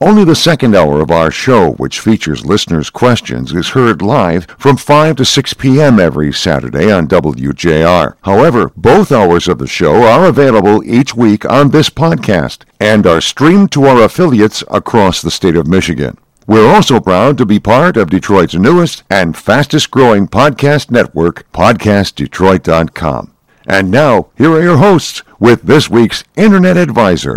Only the second hour of our show, which features listeners' questions, is heard live from 5 to 6 p.m. every Saturday on WJR. However, both hours of the show are available each week on this podcast and are streamed to our affiliates across the state of Michigan. We're also proud to be part of Detroit's newest and fastest growing podcast network, PodcastDetroit.com. And now, here are your hosts with this week's Internet Advisor.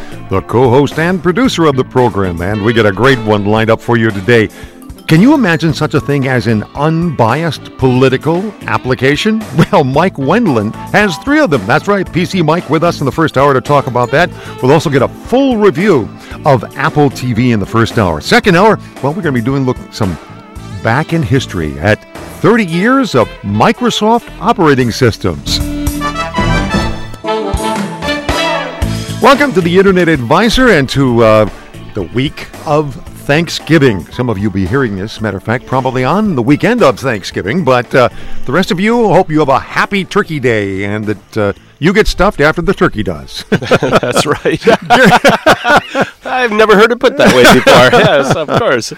the co host and producer of the program, and we get a great one lined up for you today. Can you imagine such a thing as an unbiased political application? Well, Mike Wendland has three of them. That's right, PC Mike with us in the first hour to talk about that. We'll also get a full review of Apple TV in the first hour. Second hour, well, we're going to be doing look some back in history at 30 years of Microsoft operating systems. Welcome to the Internet Advisor and to uh, the week of Thanksgiving. Some of you will be hearing this, matter of fact, probably on the weekend of Thanksgiving, but uh, the rest of you hope you have a happy Turkey Day and that uh, you get stuffed after the turkey does. That's right. I've never heard it put that way before. yes, of course.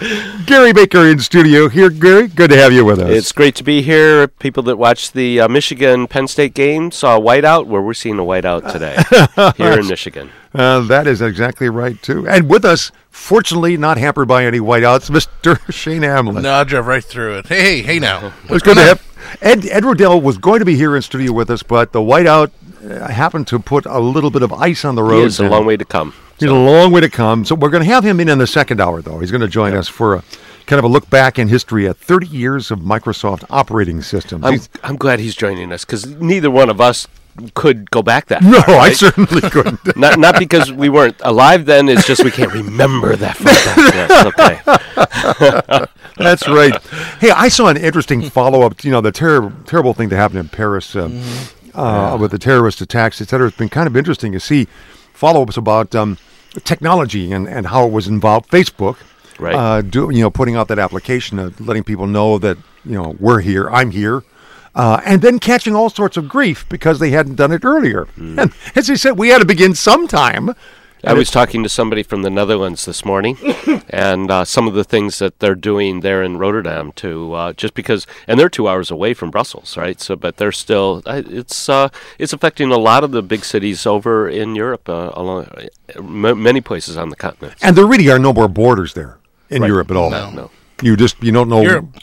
Gary Baker in studio here. Gary, good to have you with us. It's great to be here. People that watch the uh, Michigan Penn State game saw a whiteout, where we're seeing a whiteout today here in Michigan. Uh, that is exactly right, too. And with us, fortunately, not hampered by any whiteouts, Mr. Shane Hamlin. No, I drove right through it. Hey, hey now. It's good to have. Ed, Ed Rodell was going to be here in studio with us, but the whiteout uh, happened to put a little bit of ice on the road. It's a long way to come. He's so. a long way to come. So we're going to have him in in the second hour, though. He's going to join yep. us for a kind of a look back in history at 30 years of Microsoft operating systems. I'm, I'm glad he's joining us because neither one of us could go back that no, far, right? I certainly couldn't. not not because we weren't alive then. It's just we can't remember that far back. Yes, okay. That's right. Hey, I saw an interesting follow up. You know, the ter- terrible thing that happened in Paris uh, mm-hmm. uh, yeah. with the terrorist attacks, et cetera. It's been kind of interesting to see follow ups about um, technology and, and how it was involved. Facebook, right? Uh, do, you know, putting out that application, of letting people know that you know we're here, I'm here. Uh, and then catching all sorts of grief because they hadn't done it earlier. Mm. And as I said, we had to begin sometime. I was talking to somebody from the Netherlands this morning, and uh, some of the things that they're doing there in Rotterdam to uh, just because, and they're two hours away from Brussels, right? So, but they're still it's uh, it's affecting a lot of the big cities over in Europe, uh, along m- many places on the continent. And there really are no more borders there in right. Europe at all. No, no. You just you don't know. Europe.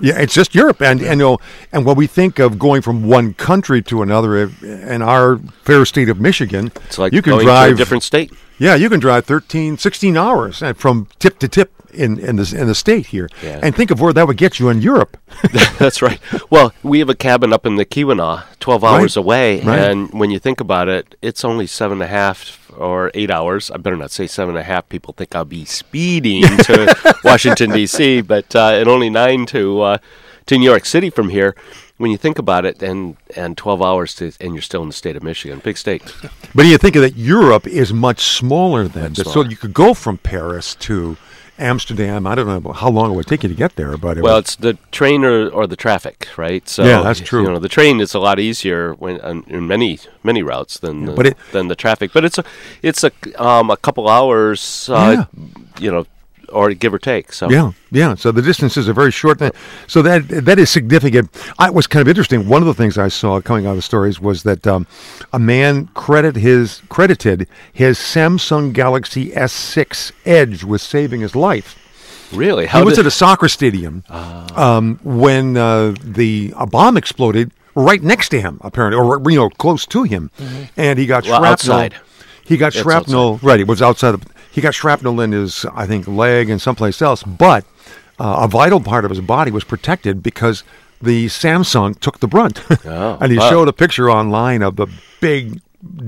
Yeah, it's just Europe, and and, you know, and when we think of going from one country to another, in our fair state of Michigan, it's like you can drive a different state. Yeah, you can drive 13, 16 hours uh, from tip to tip in, in the in the state here, yeah. and think of where that would get you in Europe. That's right. Well, we have a cabin up in the Keweenaw, twelve hours right. away, right. and when you think about it, it's only seven and a half or eight hours. I better not say seven and a half. People think I'll be speeding to Washington D.C., but uh, and only nine to uh, to New York City from here when you think about it, and and 12 hours to, and you're still in the state of Michigan, big state. But you think that Europe is much smaller than much so you could go from Paris to Amsterdam. I don't know how long it would take you to get there, but it well, it's the train or, or the traffic, right? So yeah, that's true. You know, the train is a lot easier when in many many routes than yeah, the, but it, than the traffic. But it's a it's a um, a couple hours. Uh, yeah. You know, or give or take. So Yeah, yeah. So the distances are very short. So that that is significant. I was kind of interesting. One of the things I saw coming out of the stories was that um, a man credit his credited his Samsung Galaxy S6 Edge with saving his life. really, How he was did- at a soccer stadium um, when uh, the a bomb exploded right next to him, apparently, or you know, close to him, and he got Well, shrapnel. outside. He got It's shrapnel. Right, it was outside. Of, he got shrapnel in his, I think, leg and someplace else, but uh, a vital part of his body was protected because the Samsung took the brunt, Oh, and he wow. showed a picture online of the big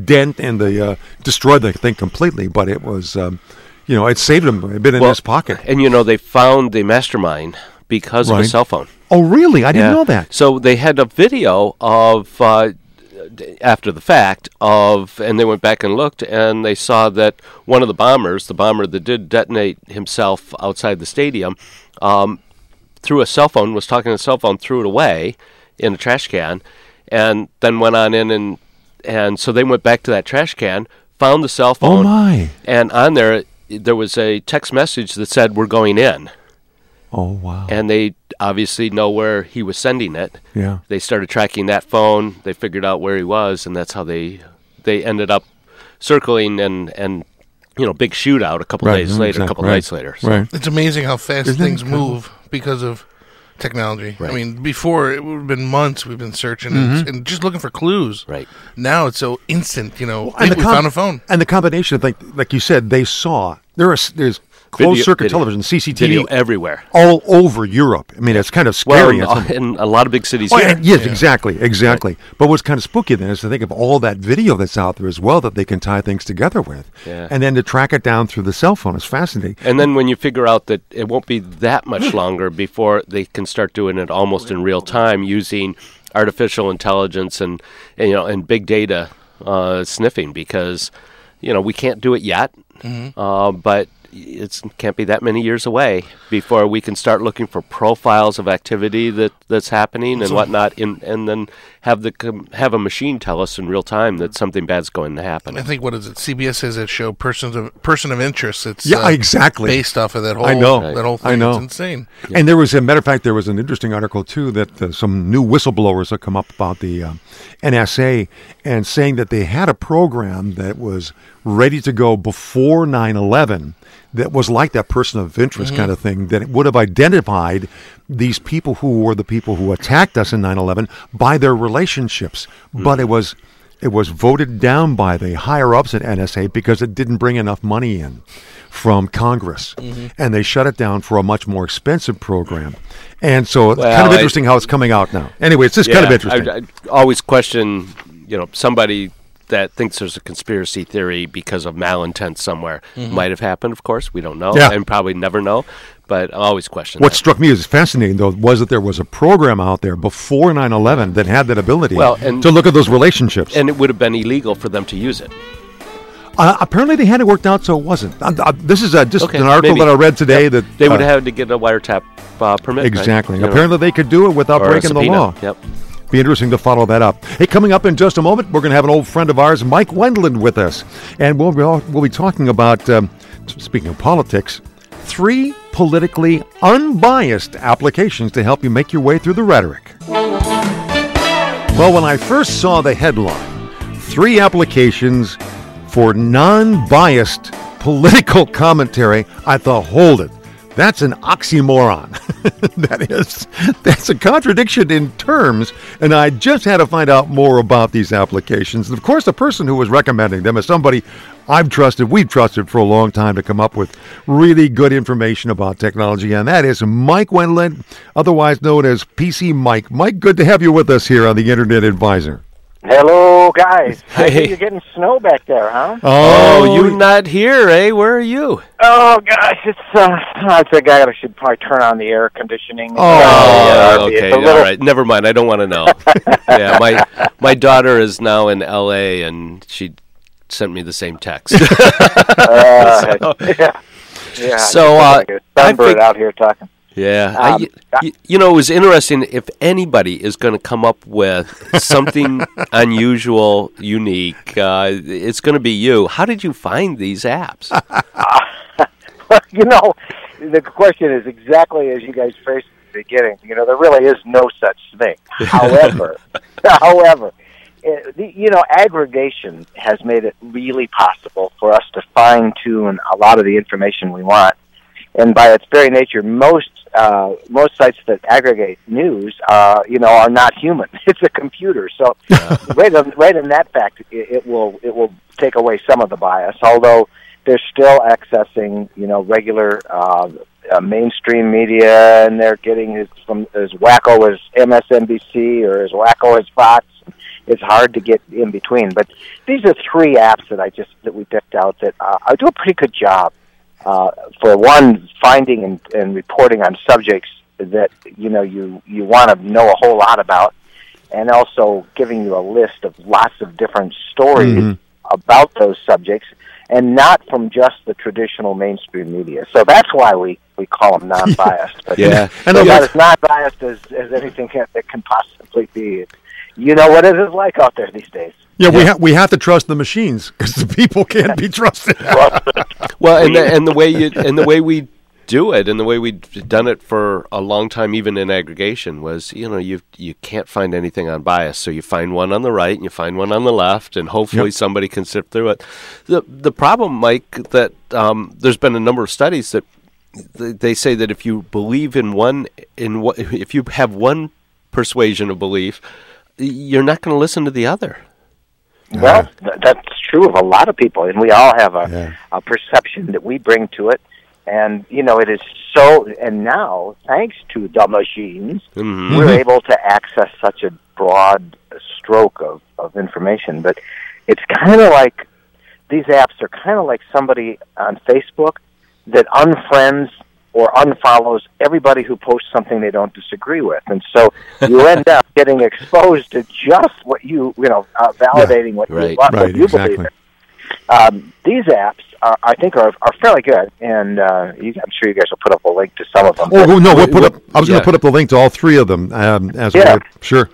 dent and the uh, destroyed the thing completely. But it was, um, you know, it saved him. It had been in Well, his pocket. And you know, they found the mastermind because of Right. a cell phone. Oh, really? I didn't Yeah. know that. So they had a video of uh, after the fact of, and they went back and looked, and they saw that one of the bombers, the bomber that did detonate himself outside the stadium, um, threw a cell phone, was talking on a cell phone, threw it away in a trash can, and then went on in and and so they went back to that trash can, found the cell Oh phone, my! and on there there was a text message that said we're going in Oh wow! and they obviously know where he was sending it. Yeah. They started tracking that phone. They figured out where he was, and that's how they they ended up circling and and you know big shootout a couple Right, days later, a couple right, nights later. So, Right. It's amazing how fast Isn't things move because of technology. I mean, before it would have been months we've been searching and, mm-hmm. and just looking for clues. Right. Now it's so instant. You know, And hey, the we found a phone. And the combination of like like you said, they saw there is there's closed Video- circuit video- television, CCTV, Video everywhere. all over Europe. I mean, it's kind of scary. in, in in a lot of big cities Oh, here. and yes, exactly, exactly. But what's kind of spooky then is to think of all that video that's out there as well that they can tie things together with, Yeah. and then to track it down through the cell phone is fascinating. And then when you figure out that it won't be that much longer before they can start doing it almost in real time using artificial intelligence and, and you know and big data uh, sniffing because you know we can't do it yet, uh, but it can't be that many years away before we can start looking for profiles of activity that, that's happening and whatnot, in, and then have the have a machine tell us in real time that something bad's going to happen. I think what is it? CBS has that show, persons of person of interest. It's Yeah, uh, exactly. based off of that whole. I know. that whole thing. I know. It's insane. And there was, a matter of fact, there was an interesting article too that uh, some new whistleblowers have come up about the uh, NSA and saying that they had a program that was ready to go before 9/11 that was like that person of interest mm-hmm. kind of thing that would have identified these people who were the people who attacked us in 9/11 by their relationships, but mm-hmm. it was it was voted down by the higher ups at NSA because it didn't bring enough money in from Congress, mm-hmm. and they shut it down for a much more expensive program. And so it's kind Well, of I- interesting how it's coming out now. Anyway, it's just kind of interesting. I, I always question, you know, somebody that thinks there's a conspiracy theory because of malintent somewhere. Might have happened, of course. We don't know, Yeah. and probably never know. But I always question. what that. struck me as fascinating, though, was that there was a program out there before 9/11 that had that ability Well, and- to look at those relationships. and it would have been illegal for them to use it. uh, apparently, they had it worked out, so it wasn't. Uh, uh, this is uh, just Okay, an article maybe. that I read today Yep. that They would uh, have had to get a wiretap uh, permit. right? exactly. Know, Apparently, they could do it without or breaking the law. Yep. Be interesting to follow that up. Hey, coming up in just a moment, we're going to have an old friend of ours, Mike Wendland, with us, and we'll be, we'll be talking about. Um, speaking of politics, three politically unbiased applications to help you make your way through the rhetoric. Well, when I first saw the headline, three applications for non-biased political commentary, I thought, hold it. That's an oxymoron. that is, that's a contradiction in terms, and I just had to find out more about these applications. And of course, the person who was recommending them is somebody I've trusted, we've trusted for a long time to come up with really good information about technology, and that is Mike Wendland, otherwise known as PC Mike. Mike, good to have you with us here on the Internet Advisor. Hello, guys. I hear Hey. you're getting snow back there, huh? Oh, you're not here, eh? Where are you? Oh gosh, it's. Uh, I think I should probably turn on the air conditioning. Oh, okay. It's a All little, right. Never mind. I don't want to know. yeah, my my daughter is now in L.A. and she sent me the same text. Uh, yeah, yeah. So, I uh, like a I sunbird out here talking. Yeah, Um, y- you know, it was interesting. If anybody is going to come up with something unusual, unique, uh, it's going to be you. How did you find these apps? you know, the question is exactly as you guys faced at the beginning. You know, there really is no such thing. however, however, the, you know, aggregation has made it really possible for us to fine tune a lot of the information we want. And by its very nature, most uh, most sites that aggregate news, uh, you know, are not human. It's a computer. So, right, in, right in that fact, it, it will it will take away some of the bias. Although they're still accessing, you know, regular uh, uh, mainstream media, and they're getting as from as wacko as MSNBC or as wacko as Fox. It's hard to get in between. But these are three apps that I just that we picked out that uh, do a pretty good job. Uh, for one, finding and, and reporting on subjects that you know you you want to know a whole lot about, and also giving you a list of lots of different stories mm-hmm. about those subjects and not from just the traditional mainstream media. So that's why we, we call them non-biased. But yeah, and not as non-biased as, as anything can, that can possibly be. You know what it is like out there these days. Yeah, yeah. we have we have to trust the machines because the people can't be trusted. well, and the, and the way you and the way we do it and the way we've done it for a long time even in aggregation was you know you you can't find anything on bias so you find one on the right and you find one on the left and hopefully yep. somebody can sift through it the the problem mike that um, there's been a number of studies that they say that if you believe in one in what if you have one persuasion of belief you're not going to listen to the other well, that's true of a lot of people, and we all have a, yeah. a perception that we bring to it and you know it is so and now thanks to the machines mm-hmm. we're mm-hmm. able to access such a broad stroke of, of information but it's kind of like these apps are kind of like somebody on facebook that unfriends or unfollows everybody who posts something they don't disagree with and so you end up getting exposed to just what you you know uh, validating yeah, what right, you, what right, you exactly. believe in um, these apps, are, I think, are, are fairly good, and uh, you, I'm sure you guys will put up a link to some of them. Oh no, we'll put up. I was yeah. going to put up the link to all three of them. Um, as yeah. we sure.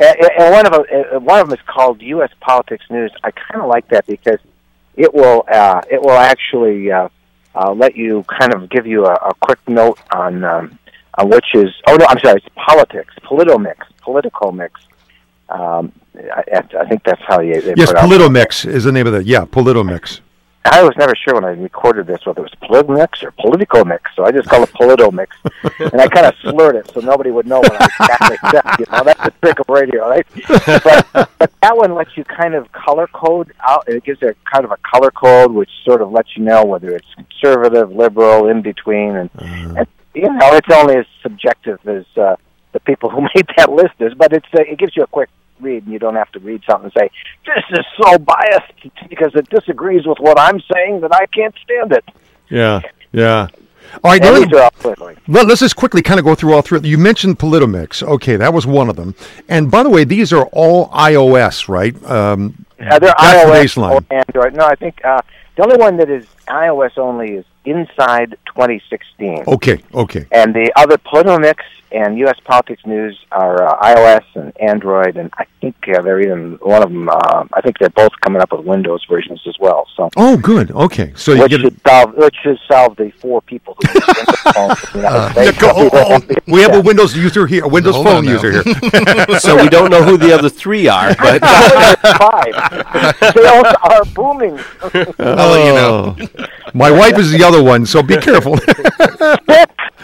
And, and one of them, uh, one of them is called U.S. Politics News. I kind of like that because it will uh, it will actually uh, uh, let you kind of give you a, a quick note on um, on which is oh no I'm sorry it's politics Politomix political mix um, I, I think that's how they, they yes, Politomix is the name of that. Yeah, Politomix. I was never sure when I recorded this whether it was Politomix or Political Mix, so I just called it Politomix, and I kind of slurred it so nobody would know what I exactly said. You know, that's the trick of radio, right? But, but that one lets you kind of color code out. It gives a kind of a color code which sort of lets you know whether it's conservative, liberal, in between, and, uh-huh. and you know, it's only as subjective as uh, the people who made that list is, but it's uh, it gives you a quick read, and you don't have to read something and say, "This is so biased because it disagrees with what I'm saying that I can't stand it." Yeah, yeah. All right, let, us just quickly kind of go through all three. You mentioned Politomix. Okay, that was one of them. And by the way, these are all iOS, right? Um, yeah, they're iOS or Android. No, I think uh, the only one that is iOS only is Inside 2016. Okay, okay. And the other Politomix and U.S. Politics News are uh, iOS and Android, and I think uh, they're even one of them. Uh, I think they're both coming up with Windows versions as well. So. Oh, good. Okay, so you which should a... solve which should solve the four people who use Windows phones in the United States. Oh, oh, oh, we have a Windows user here, a Windows Hold phone user here. so we don't know who the other three are, but five. Sales are booming. oh, you know, my wife is the other one, so be careful.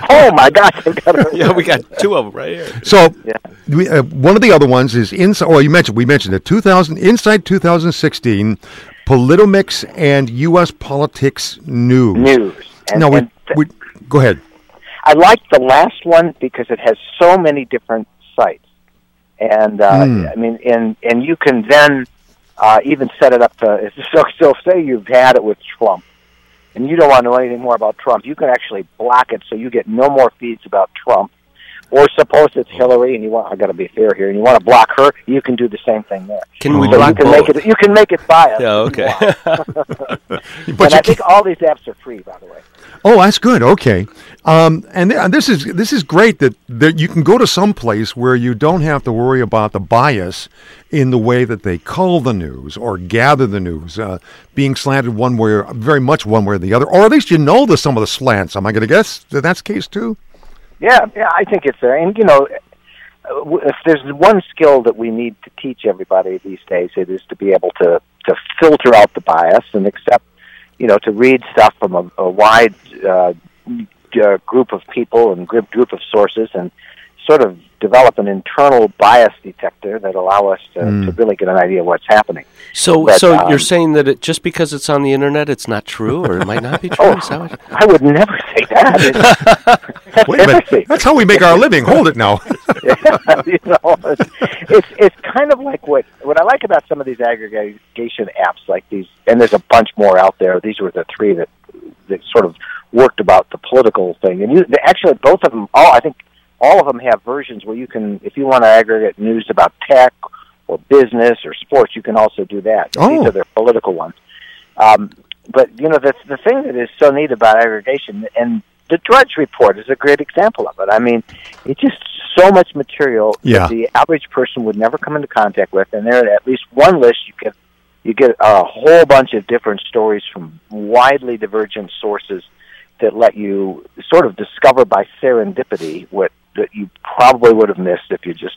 oh my gosh! yeah, we got two of them right here. So, yeah. we, uh, one of the other ones is inside. Well, you mentioned we mentioned it. 2000 inside 2016, Politomix and U.S. politics news. News. And, no, we, th- we go ahead. I like the last one because it has so many different sites, and uh, mm. I mean, and and you can then uh, even set it up to so so say you've had it with Trump and you don't want to know anything more about Trump, you can actually block it so you get no more feeds about Trump. Or suppose it's Hillary, and you want I got to be fair here, and you want to block her, you can do the same thing there. Can we so block you can both? make it? You can make it biased. Yeah, okay. But and I think all these apps are free, by the way. Oh, that's good. Okay, um, and, th- and this is this is great that, that you can go to some place where you don't have to worry about the bias in the way that they cull the news or gather the news, uh, being slanted one way or very much one way or the other, or at least you know the some of the slants. Am I going to guess that that's the case too? Yeah, yeah, I think it's there. And you know, if there's one skill that we need to teach everybody these days, it is to be able to to filter out the bias and accept, you know, to read stuff from a, a wide uh, uh, group of people and group group of sources and sort of develop an internal bias detector that allow us to, to really get an idea of what's happening. So, But, so um, you're saying that it, just because it's on the internet, it's not true, or it might not be true? Oh, what- I would never say that. It's- That's Wait a minute, that's how we make our living. Hold it now. you know, it's, it's it's kind of like what what I like about some of these aggregation apps, like these, and there's a bunch more out there. These were the three that that sort of worked about the political thing, and you actually both of them, all I think, all of them have versions where you can, if you want to aggregate news about tech or business or sports, you can also do that. Oh. These are their political ones. Um, but you know, the the thing that is so neat about aggregation, and the Drudge Report is a great example of it. I mean, it's just so much material Yeah. that the average person would never come into contact with, and there are at least one list you get you get a whole bunch of different stories from widely divergent sources that let you sort of discover by serendipity what that you probably would have missed if you just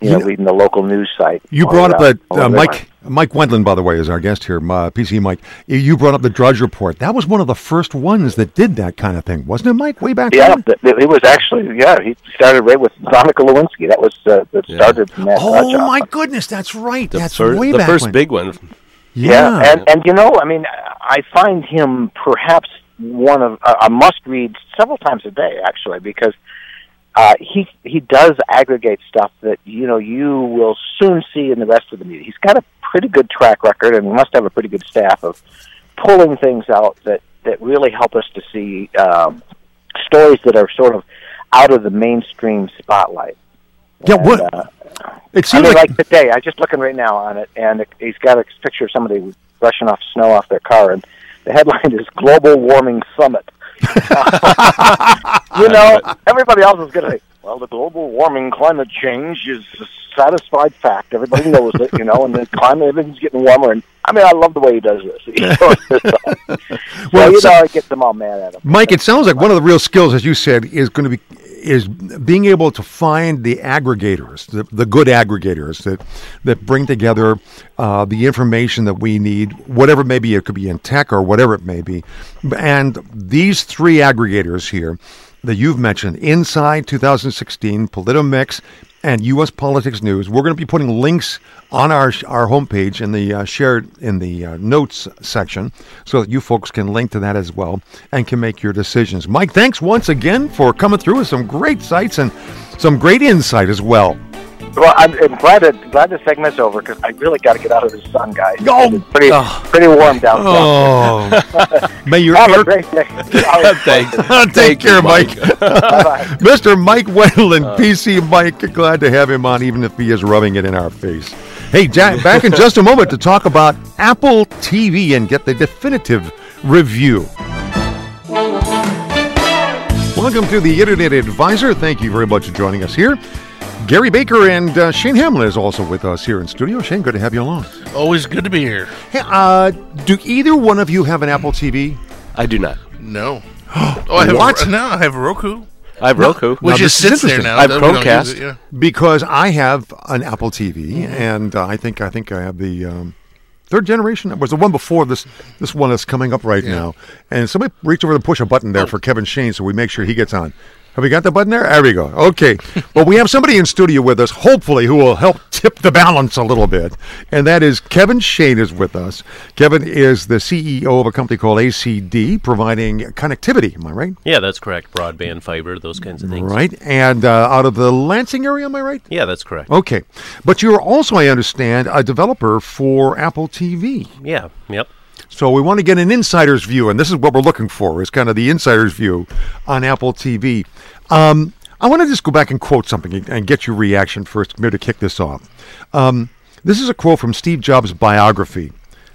you know You- reading the local news site. You brought up uh, that uh. Mike Mike Wendland, by the way, is our guest here. Uh, PC Mike. You- You brought up the Drudge Report. That was one of the first ones that did that kind of thing, wasn't it, Mike? Way back Yeah, when. th- th- it was actually yeah. He started right with Monica Lewinsky. That was uh, that Yeah. started from that. Oh Drudge my Office. goodness, that's right. The, that's fir- way the back first when. big one. Yeah, and and you know, I mean, I find him perhaps one of a a must read several times a day actually because uh, he he does aggregate stuff that you know you will soon see in the rest of the media. He's got a pretty good track record, and must have a pretty good staff of pulling things out that that really help us to see um, stories that are sort of out of the mainstream spotlight. Yeah, And, what? uh, It I mean, like, like today, I'm just looking right now on it, and it, he's got a picture of somebody brushing off snow off their car, and the headline is "Global Warming Summit." you know, everybody else is going to say, "Well, the global warming, climate change is a satisfied fact. Everybody knows it, you know, and the climate, everything's getting warmer." And I mean, I love the way he does this. He this off. so Well, you know, it gets them all mad at him. Mike, it sounds like one of the real skills, as you said, is going to be is being able to find the aggregators, the, the good aggregators that that bring together uh, the information that we need, whatever it may be. It could be in tech or whatever it may be. And these three aggregators here that you've mentioned, Inside 2016, Politomix, and U.S. Politics News. We're going to be putting links on our our homepage in the uh, shared in the uh, notes section, so that you folks can link to that as well and can make your decisions. Mike, thanks once again for coming through with some great sites and some great insight as well. Well, I'm, I'm glad that glad the segment's over because I really got to get out of the sun, guys. Oh. It's pretty oh. pretty warm down there. Oh, may your Have air- a great day. Thanks. Take Thank you, care, Mike. Bye-bye. Mr. Mike Wendland, uh. PC Mike, glad to have him on, even if he is rubbing it in our face. Hey, Jack, back in just a moment to talk about Apple TV and get the definitive review. Welcome to the Internet Advisor. Thank you very much for joining us here. Gary Baker and uh, Shane Hamlin is also with us here in studio. Shane, good to have you along. Always good to be here. Hey, uh, do either one of you have an Apple TV? I do not. No. Oh, I have What? A, no, I have Roku, I have Roku. Now, which just is sits there interesting. now. I have We don't use Chromecast. it, yeah. because I have an Apple TV, and uh, I think I think I have the um, third generation. It was the one before this this one that's coming up right now. And somebody reach over and push a button there for Kevin Shane, so we make sure he gets on. Have we got the button there? There we go. Okay. well, we have somebody in studio with us, hopefully, who will help tip the balance a little bit, and that is Kevin Shane is with us. Kevin is the CEO of a company called ACD, providing connectivity. Am I right? Yeah, that's correct. Broadband, fiber, those kinds of things. Right. And uh, out of the Lansing area, am I right? Yeah, that's correct. Okay. But you're also, I understand, a developer for Apple TV. Yeah, yep. So we want to get an insider's view, and this is what we're looking for, is kind of the insider's view on Apple TV. Um, I want to just go back and quote something and- get your reaction first, maybe to kick this off. Um, this is a quote from Steve Jobs' biography.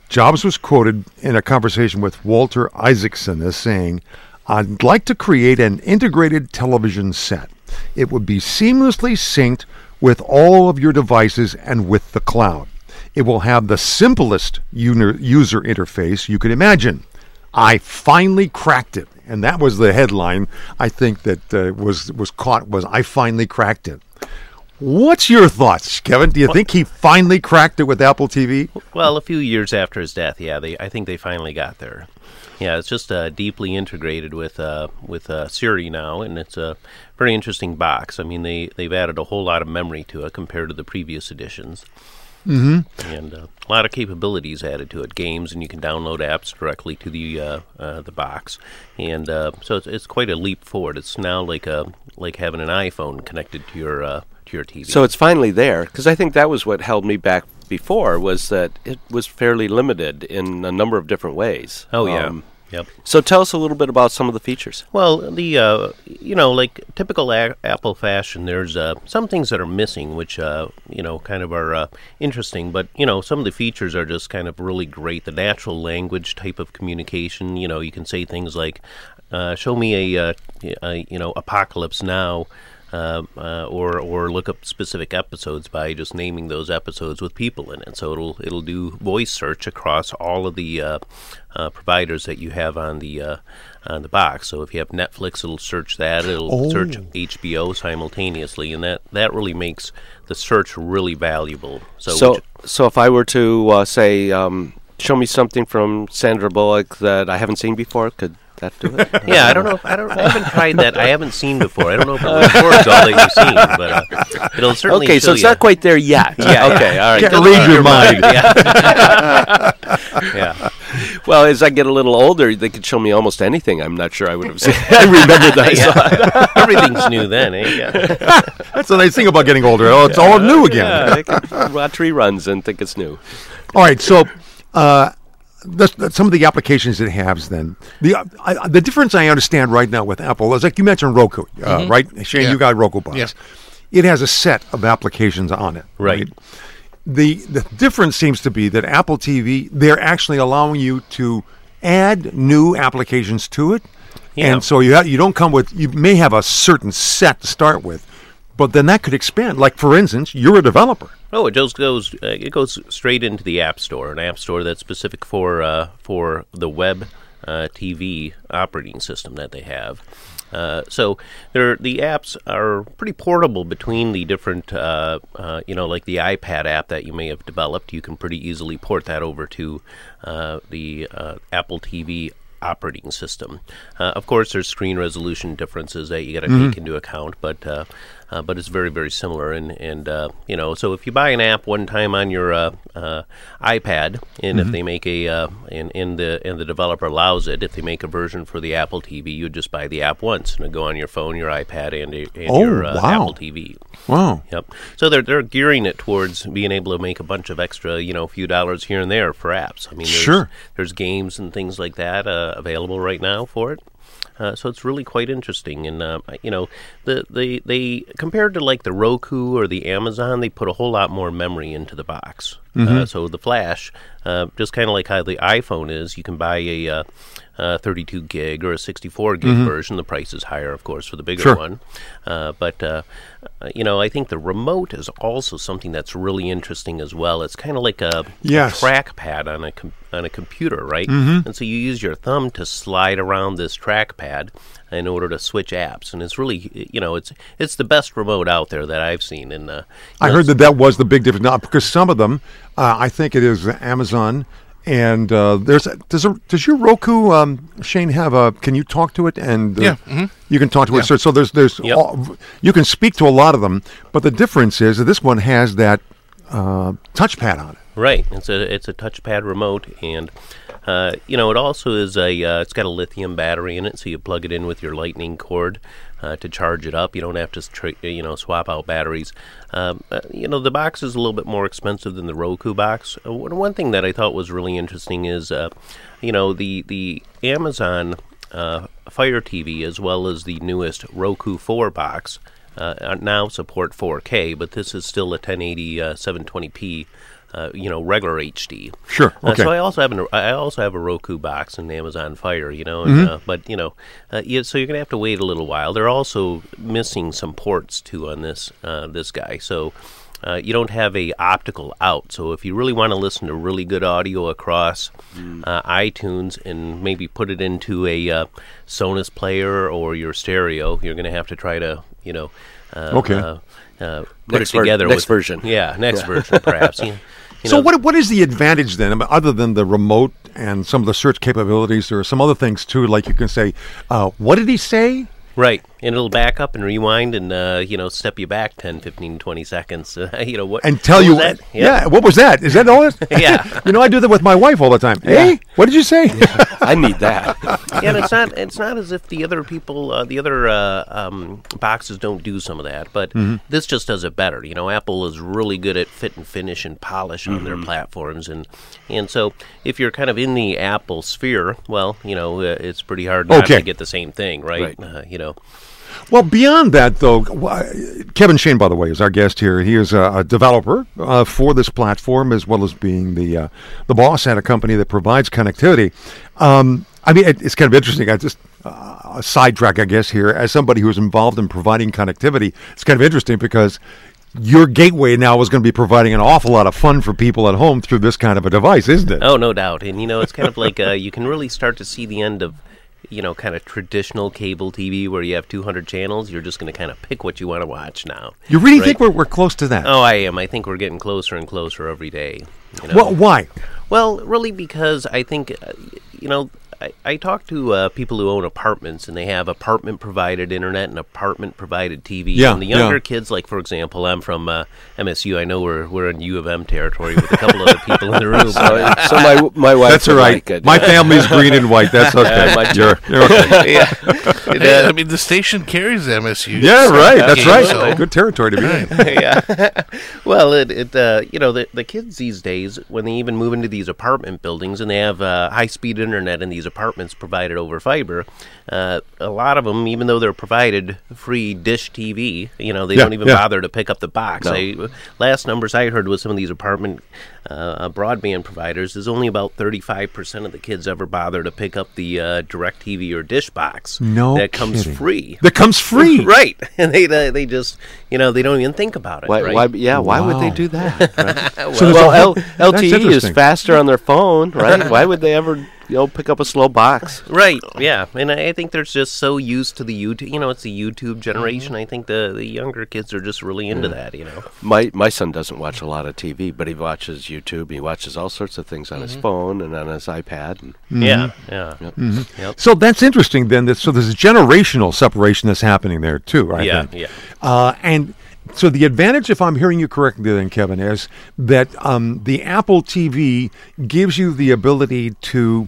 Jobs was quoted in a conversation with Walter Isaacson as saying, I'd like to create an integrated television set. It would be seamlessly synced with all of your devices and with the cloud. It will have the simplest user interface you could imagine. I finally cracked it, and that was the headline. I think that uh, was was caught was I finally cracked it. What's your thoughts, Kevin? Do you think he finally cracked it with Apple TV? Well, a few years after his death, yeah, they I think they finally got there. Yeah, it's just uh, deeply integrated with uh, with uh, Siri now, and it's a very interesting box. I mean, they they've added a whole lot of memory to it compared to the previous editions. Mm-hmm. And uh, a lot of capabilities added to it, games, and you can download apps directly to the uh, uh, the box, and uh, so it's, it's quite a leap forward. It's now like a like having an iPhone connected to your uh, to your TV. So it's finally there because I think that was what held me back before was that it was fairly limited in a number of different ways. oh yeah, Um, yep. so tell us a little bit about some of the features. Well, the uh, you know, like typical a- Apple fashion, there's uh, some things that are missing, which uh, you know, kind of are uh, interesting. But you know, some of the features are just kind of really great. The natural language type of communication. You know, you can say things like, uh, "Show me a, uh, a you know, apocalypse now." Uh, uh, or or look up specific episodes by just naming those episodes with people in it. So it'll it'll do voice search across all of the uh, uh, providers that you have on the uh, on the box. So if you have Netflix, it'll search that. It'll search HBO simultaneously, and that that really makes the search really valuable. So, So, so if I were to uh, say, um, show me something from Sandra Bullock that I haven't seen before, could that do it? yeah, I don't know. If, I don't. I haven't tried that. I haven't seen before. I don't know if it records all that you've seen, but uh, it'll certainly. okay, show so it's you. not quite there yet. Yeah, okay, all right. Can't read your mind. Yeah. yeah. Well, as I get a little older, they could show me almost anything. I'm not sure I would have seen. I remember that. I saw. Everything's new then, eh? Yeah. That's the nice thing about getting older. Oh, it's all new again. Yeah, they could watch reruns and think it's new. All right, so uh, the, the- some of the applications it has then the uh, I, the difference I understand right now with Apple is like you mentioned Roku, uh, right? Shane, Yeah. you got Roku box. Yeah. It has a set of applications on it. Right. The the difference seems to be that Apple TV they're actually allowing you to add new applications to it, Yeah. and so you ha- you don't come with you may have a certain set to start with, but then that could expand. Like for instance, you're a developer. Oh, it just goes. Uh, it goes straight into the App Store, an App Store that's specific for uh, for the web uh, TV operating system that they have. Uh, so the apps are pretty portable between the different, uh, uh, you know, like the iPad app that you may have developed. You can pretty easily port that over to uh, the uh, Apple TV operating system. Uh, of course, there's screen resolution differences that you got to take into account, but uh, uh, but it's very very similar. And and uh, you know, so if you buy an app one time on your uh, uh, iPad, and if they make a uh, and, and the and the developer allows it, if they make a version for the Apple TV, you just buy the app once and go on your phone, your iPad, and, and Oh, your uh, wow. Apple TV. Wow. Yep. So they're they're gearing it towards being able to make a bunch of extra, you know, a few dollars here and there for apps. I mean, there's, Sure. there's games and things like that uh, available right now for it. Uh, so it's really quite interesting, and uh, you know, the, the they compared to like the Roku or the Amazon, they put a whole lot more memory into the box. Uh, so the Flash, uh, just kind of like how the iPhone is, you can buy a uh, uh, 32 gig or a 64 gig version. The price is higher, of course, for the bigger Sure. one. Uh, but uh, uh, you know, I think the remote is also something that's really interesting as well. It's kind of like a, Yes. a trackpad on a com- on a computer, right? Mm-hmm. And so you use your thumb to slide around this trackpad in order to switch apps, and it's really, you know, it's it's the best remote out there that I've seen. And uh, I know, heard that that was the big difference. Now, because some of them, uh, I think it is Amazon, and uh, there's a, does a, does your Roku um, Shane have a? Can you talk to it? And uh, Yeah, mhm. you can talk to Yeah. it. So, so there's there's Yep. all, you can speak to a lot of them, but the difference is that this one has that uh, touchpad on it. Right. It's a it's a touchpad remote, and uh, you know it also is a uh, it's got a lithium battery in it, so you plug it in with your Lightning cord uh, to charge it up. You don't have to stri- you know swap out batteries. Um, uh, you know the box is a little bit more expensive than the Roku box. Uh, one thing that I thought was really interesting is uh, you know the the Amazon. Fire TV as well as the newest Roku 4 box now support 4K, but this is still a 1080 uh, 720p. Uh, you know, regular HD. Sure. Uh, Okay. so I also have an I also have a Roku box and Amazon Fire. You know, Mm-hmm. and, uh, but you know, uh, yeah, so you're gonna have to wait a little while. They're also missing some ports too on this uh, this guy. So. Uh, you don't have a optical out, so if you really want to listen to really good audio across uh, iTunes and maybe put it into a uh, Sonos player or your stereo, you're going to have to try to, you know, uh, Okay. uh, uh, put Next it ver- together. next with, version. yeah, next version perhaps. You, you so know, what what is the advantage then, I mean, other than the remote and some of the search capabilities? There are some other things too, like you can say, uh, "What did he say?" Right, and it'll back up and rewind and uh, you know step you back 10, 15, 20 seconds. Uh, you know what? and tell what you, was that? yeah, what was that? Is that all? it- Yeah. you know, I do that with my wife all the time. Hey, what did you say? I need that. yeah, and it's not it's not as if the other people, uh, the other uh, um, boxes don't do some of that, but Mm-hmm. this just does it better. You know, Apple is really good at fit and finish and polish on Mm-hmm. their platforms, and and so if you're kind of in the Apple sphere, well, you know, uh, it's pretty hard not Okay. to get the same thing, right? Right. Uh, you know, Well, beyond that, though, Kevin Shane, by the way, is our guest here. He is a, developer uh, for this platform, as well as being the uh, the boss at a company that provides connectivity. Um, I mean, it, it's kind of interesting. I just uh, sidetrack, I guess, here as somebody who's involved in providing connectivity. It's kind of interesting because your gateway now is going to be providing an awful lot of fun for people at home through this kind of a device, isn't it? Oh, no doubt. And you know, it's kind of like uh, you can really start to see the end of, you know, kind of traditional cable TV where you have 200 channels. You're just going to kind of pick what you want to watch now. You really Right. think we're, we're close to that? Oh, I am. I think we're getting closer and closer every day. You know? Well, why? Well, really, because I think, uh, you know, I, I talk to uh, people who own apartments and they have apartment provided internet and apartment provided TV. Yeah, and the younger yeah. kids, like for example, I'm from uh, MSU. I know we're we're in U of M territory with a couple other people in the room. So, so my my wife. That's would all right. Like. My family's green and white. That's okay. my you're, you're okay. yeah, Hey, I mean, the station carries MSU. Yeah, right. That's game, right. so- Good territory to be in. yeah. well, it, it uh, you know the the kids these days when they even move into these apartment buildings and they have uh, high speed internet in these apartments provided over fiber, uh, a lot of them, even though they're provided free dish TV, you know they Yeah, don't even yeah. bother to pick up the box. I, last numbers I heard with some of these apartment uh, broadband providers is only about thirty five percent of the kids ever bother to pick up the uh, DirecTV or dish box No that comes kidding. free. That comes free. Right, and they uh, they just you know they don't even think about it. Why, right? why? Yeah. Why would they do that? Right? So well, L- LTE is faster on their phone, right? Why would they ever, you know, pick up a slow box? Right. Yeah, and I I think they're just so used to the YouTube. You know, it's the YouTube generation. Mm-hmm. I think the the younger kids are just really into that. You know. My my son doesn't watch a lot of TV, but he watches YouTube. He watches all sorts of things on his phone and on his iPad. And Yeah. Yeah. Yep. So that's interesting then. That, so there's a generational separation that's happening there too, I Yeah. think. Yeah. Uh, and so the advantage, if I'm hearing you correctly, then Kevin, is that um, the Apple TV gives you the ability to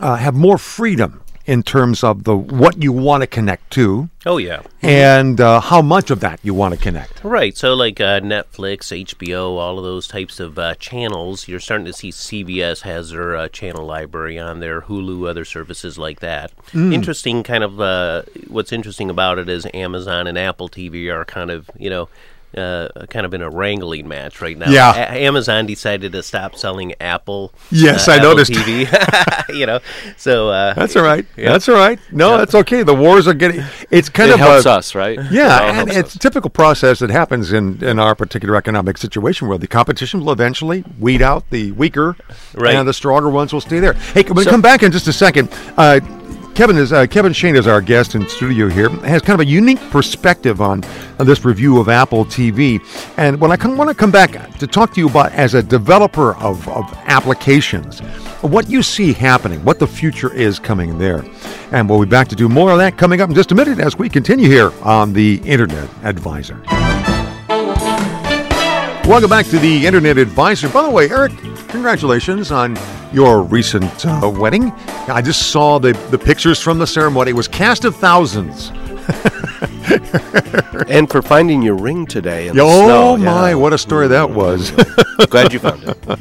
uh, have more freedom in terms of the what you want to connect to Oh yeah. and uh, how much of that you want to connect. Right. So like uh, Netflix, HBO, all of those types of uh, channels, you're starting to see CBS has their uh, channel library on there, Hulu, other services like that. Mm. Interesting kind of uh, what's interesting about it is Amazon and Apple TV are kind of, you know, uh, kind of in a wrangling match right now. Yeah. A- Amazon decided to stop selling Apple. Yes, uh, I Apple noticed. TV. you know, so uh, That's all right. That's all right. No, that's okay. The wars are getting. It's kind it of helps a, us, right? It Yeah, and it's us. a typical process that happens in, in our particular economic situation where the competition will eventually weed out the weaker, Right. and the stronger ones will stay there. Hey, can we come back in just a second? Uh, Kevin is uh, Kevin Shane is our guest in studio here. Has kind of a unique perspective on, on this review of Apple TV. And when I come, want to come back to talk to you about as a developer of, of applications, what you see happening, what the future is coming there. And we'll be back to do more of that coming up in just a minute as we continue here on the Internet Advisor. Welcome back to the Internet Advisor. By the way, Eric, congratulations on your recent uh, wedding. I just saw the, the pictures from the ceremony. It was cast of thousands. And for finding your ring today in the Oh snow. my, yeah. what a story that was. Glad you found it.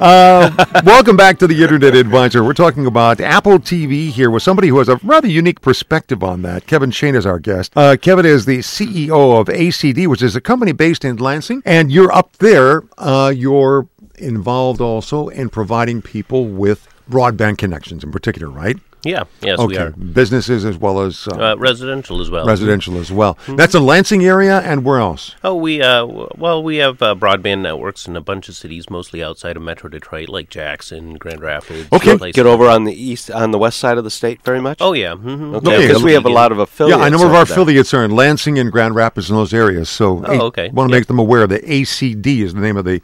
Uh, welcome back to the Internet Advisor. We're talking about Apple TV here with somebody who has a rather unique perspective on that. Kevin Shane is our guest. Uh, Kevin is the CEO of ACD, which is a company based in Lansing, and you're up there. Uh, you're involved also in providing people with broadband connections in particular, right? Yeah, yes, okay. we are. Businesses as well as uh, Uh, residential as well. residential as well. That's a Lansing area, and where else? Oh, we uh, w- well, we have uh, broadband networks in a bunch of cities, mostly outside of Metro Detroit, like Jackson, Grand Rapids. Okay. places Get over on the east, on the west side of the state, very much. Oh yeah, mm-hmm. okay, because we have a lot of affiliates. Yeah, a number of our there. affiliates are in Lansing and Grand Rapids in those areas. So, Oh, okay. want to Yep. make them aware that ACD is the name of the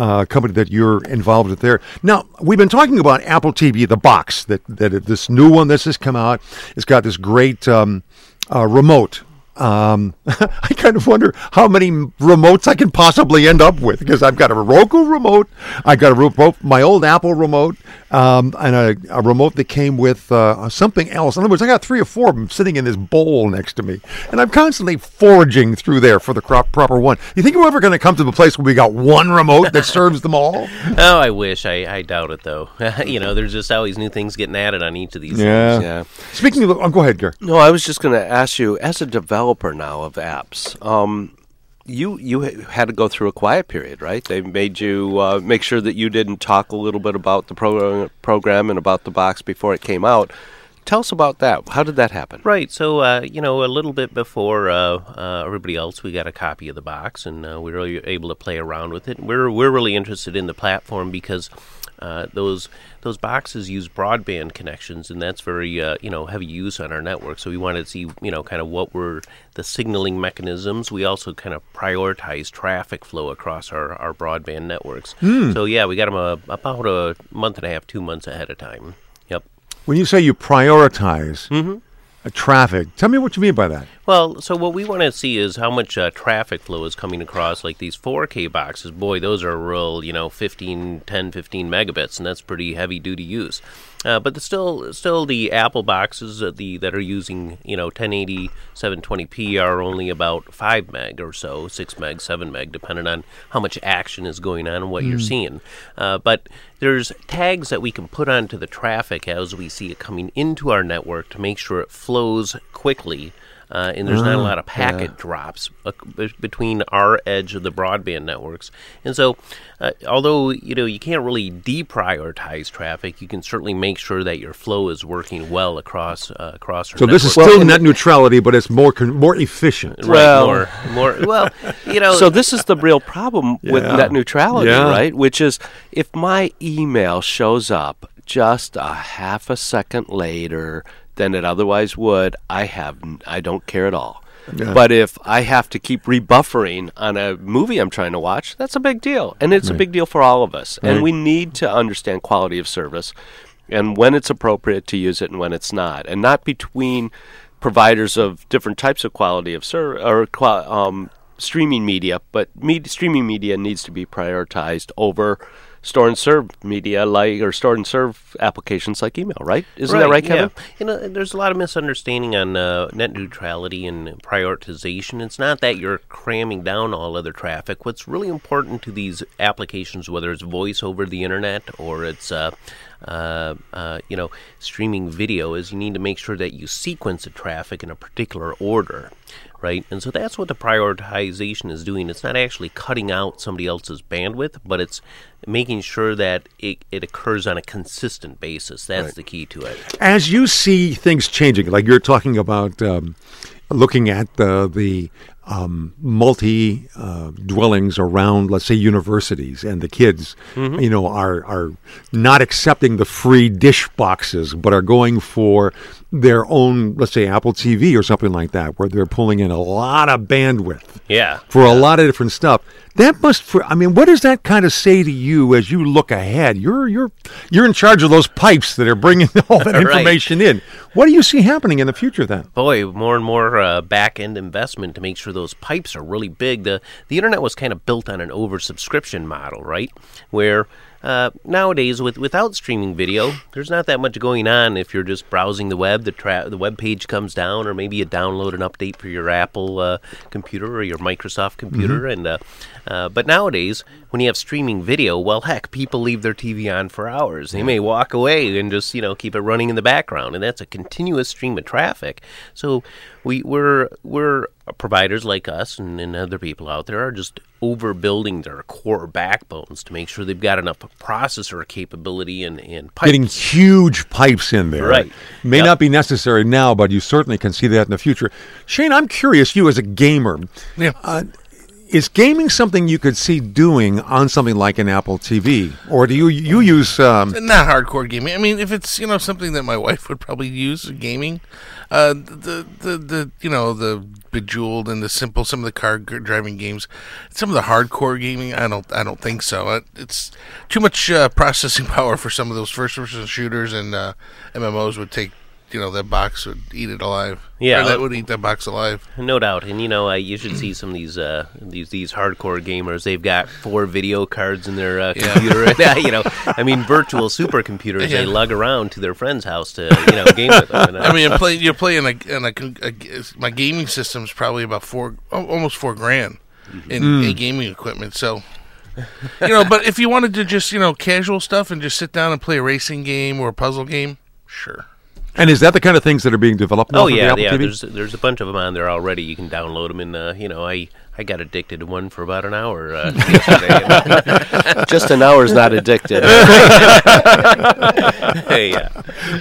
uh, company that you're involved with there. Now, we've been talking about Apple TV, the box that that this new one that's just come out. It's got this great um, uh, remote. Um, I kind of wonder how many remotes I can possibly end up with because I've got a Roku remote, I got a remote, my old Apple remote, um, and a, a remote that came with uh, something else. In other words, I got three or four of them sitting in this bowl next to me, and I'm constantly foraging through there for the crop, proper one. You think we're ever going to come to the place where we got one remote that serves them all? Oh, I wish. I, I doubt it though. you know, there's just always new things getting added on each of these. Yeah. Yeah. Speaking of, oh, go ahead, Gary. No, I was just going to ask you, as a developer now of apps, um, you you had to go through a quiet period, right? They made you uh, make sure that you didn't talk a little bit about the pro- program and about the box before it came out. Tell us about that. How did that happen? Right. So, uh, you know, a little bit before uh, uh, everybody else, we got a copy of the box, and uh, we were able to play around with it. We're we're really interested in the platform because uh, those those boxes use broadband connections, and that's very uh, you know heavy use on our network. So we wanted to see you know kind of what were the signaling mechanisms. We also kind of prioritize traffic flow across our, our broadband networks. So yeah, we got them a, about a month and a half, two months ahead of time. Yep. When you say you prioritize uh, traffic, tell me what you mean by that. Well, so what we want to see is how much uh, traffic flow is coming across like these 4K boxes. Boy, those are real, you know, 15, 10, 15 megabits, and that's pretty heavy duty use. Uh, but the, still, still the Apple boxes uh, the that are using, you know, 1080 720p are only about 5 meg or so, 6 meg, 7 meg, depending on how much action is going on and what you're seeing. Uh, but there's tags that we can put onto the traffic as we see it coming into our network to make sure it flows quickly uh, and there's not a lot of packet drops uh, between our edge of the broadband networks. And so, uh, although you know you can't really deprioritize traffic, you can certainly make sure that your flow is working well across uh, across. Our So this is network. still net neutrality, but it's more con- more efficient. right, Well- more more well, you know. So this is the real problem with net neutrality, Yeah. right? Which is if my email shows up just a half a second later than it otherwise would, I have I don't care at all. But if I have to keep rebuffering on a movie I'm trying to watch, that's a big deal. And it's a big deal for all of us. And we need to understand quality of service and when it's appropriate to use it and when it's not. And not between providers of different types of quality of service or um, streaming media, but med- streaming media needs to be prioritized over store and serve media like or store and serve applications like email, right? Isn't that right, Kevin? Yeah. You know, there's a lot of misunderstanding on uh, net neutrality and prioritization. It's not that you're cramming down all other traffic. What's really important to these applications, whether it's voice over the internet or it's uh, uh, uh, you know streaming video, is you need to make sure that you sequence the traffic in a particular order. Right, and so that's what the prioritization is doing. It's not actually cutting out somebody else's bandwidth, but it's making sure that it, it occurs on a consistent basis. That's the key to it. As you see things changing, like you're talking about um, looking at the the um, multi uh, dwellings around, let's say, universities, and the kids, you know, are are not accepting the free dish boxes, but are going for their own, let's say, Apple TV or something like that, where they're pulling in a lot of bandwidth Yeah. for a lot of different stuff. That must, for I mean, what does that kind of say to you as you look ahead? You're you're you're in charge of those pipes that are bringing all that Right. information in. What do you see happening in the future then? Boy, more and more uh, back end investment to make sure those pipes are really big. The the internet was kind of built on an oversubscription model, right? Where uh, nowadays with without streaming video, there's not that much going on. If you're just browsing the web, the tra- the web page comes down, or maybe you download an update for your Apple uh, computer or your Microsoft computer. Mm-hmm. And uh, uh, but nowadays, when you have streaming video, well, heck, people leave their TV on for hours. They may walk away and just you know keep it running in the background, and that's a continuous stream of traffic. So we we're we're providers like us and, and other people out there are just overbuilding their core backbones to make sure they've got enough processor capability and, and pipes. Getting huge pipes in there. Right. May Yep. not be necessary now, but you certainly can see that in the future. Shane, I'm curious, you as a gamer, Yeah. uh, is gaming something you could see doing on something like an Apple TV? Or do you you use um, not hardcore gaming. I mean, if it's you know something that my wife would probably use gaming, uh, the the the you know the bejeweled and the simple some of the car driving games, some of the hardcore gaming. I don't I don't think so. It's too much uh, processing power for some of those first person shooters and uh, MMOs would take. You know that box would eat it alive. Yeah. or that would eat that box alive. No doubt, and you know, uh, you should see some of these uh, these these hardcore gamers. They've got four video cards in their uh, Yeah. computer. and, uh, you know, I mean, virtual supercomputers. They lug around to their friend's house to you know game with them. And, uh, I mean, you're playing. You're playing a, in a, con- a, my gaming system's probably about four, almost four grand in, in gaming equipment. So, you know, but if you wanted to just you know casual stuff and just sit down and play a racing game or a puzzle game, sure. And is that the kind of things that are being developed now oh yeah, the Apple yeah. TV? There's there's a bunch of them on there already. You can download them, and uh, you know, I I got addicted to one for about an hour uh, yesterday. Just an hour's not addicted. hey, yeah.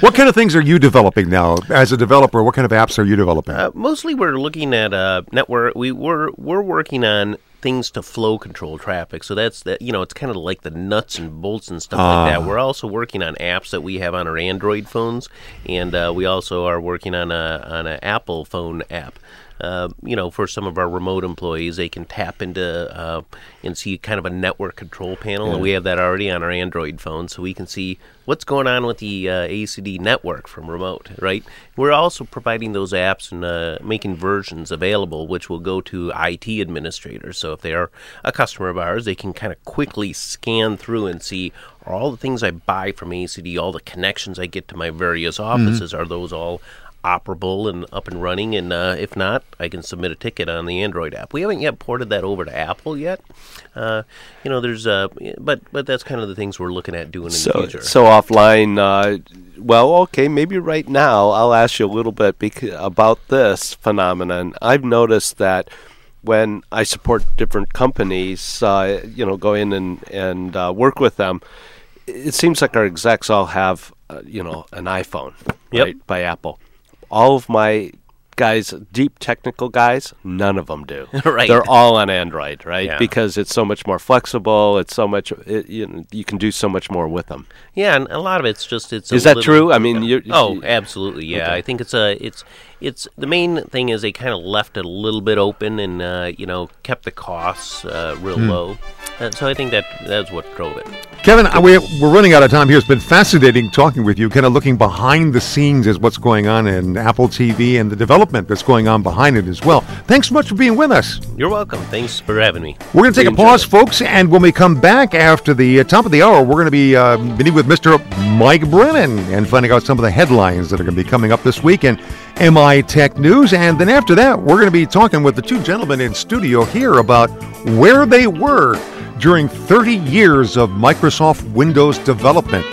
What kind of things are you developing now as a developer? What kind of apps are you developing? Uh, mostly, we're looking at uh, network. We we're we're working on things to flow control traffic. So that's that. You know, it's kind of like the nuts and bolts and stuff like that. We're also working on apps that we have on our Android phones, and uh, we also are working on a on an Apple phone app. Uh, you know, for some of our remote employees, they can tap into uh, and see kind of a network control panel, and we have that already on our Android phone, so we can see what's going on with the uh, ACD network from remote. Right? We're also providing those apps and uh, making versions available, which will go to IT administrators. So if they are a customer of ours, they can kind of quickly scan through and see are all the things I buy from ACD, all the connections I get to my various offices, are those all operable and up and running and uh, if not i can submit a ticket on the android app we haven't yet ported that over to apple yet uh, you know there's uh, but but that's kind of the things we're looking at doing in the so, future so offline. Uh, well, okay, maybe right now I'll ask you a little bit bec- about this phenomenon. I've noticed that when I support different companies, uh, you know, go in and and uh, work with them, it seems like our execs all have, uh, you know, an iPhone, Yep. right, by Apple. All of my guys, deep technical guys, none of them do. Right. They're all on Android, right? Yeah. Because it's so much more flexible. It's so much. It, you, know, you can do so much more with them. Yeah, and a lot of it's just it's. a Is that little- true? I mean, oh, you- oh, absolutely. Yeah, Okay. I think it's a it's it's the main thing is they kind of left it a little bit open and uh, you know kept the costs uh, real Hmm. low. Uh, so I think that that's what drove it. Kevin, uh, we, we're running out of time here. It's been fascinating talking with you, kind of looking behind the scenes as what's going on in Apple TV and the development that's going on behind it as well. Thanks so much for being with us. You're welcome. Thanks for having me. We're going to take a pause, it. folks, and when we come back after the uh, top of the hour, we're going to be uh, meeting with Mr. Mike Brennan and finding out some of the headlines that are going to be coming up this week in MI Tech News. And then after that, we're going to be talking with the two gentlemen in studio here about where they were during 30 years of Microsoft Windows development.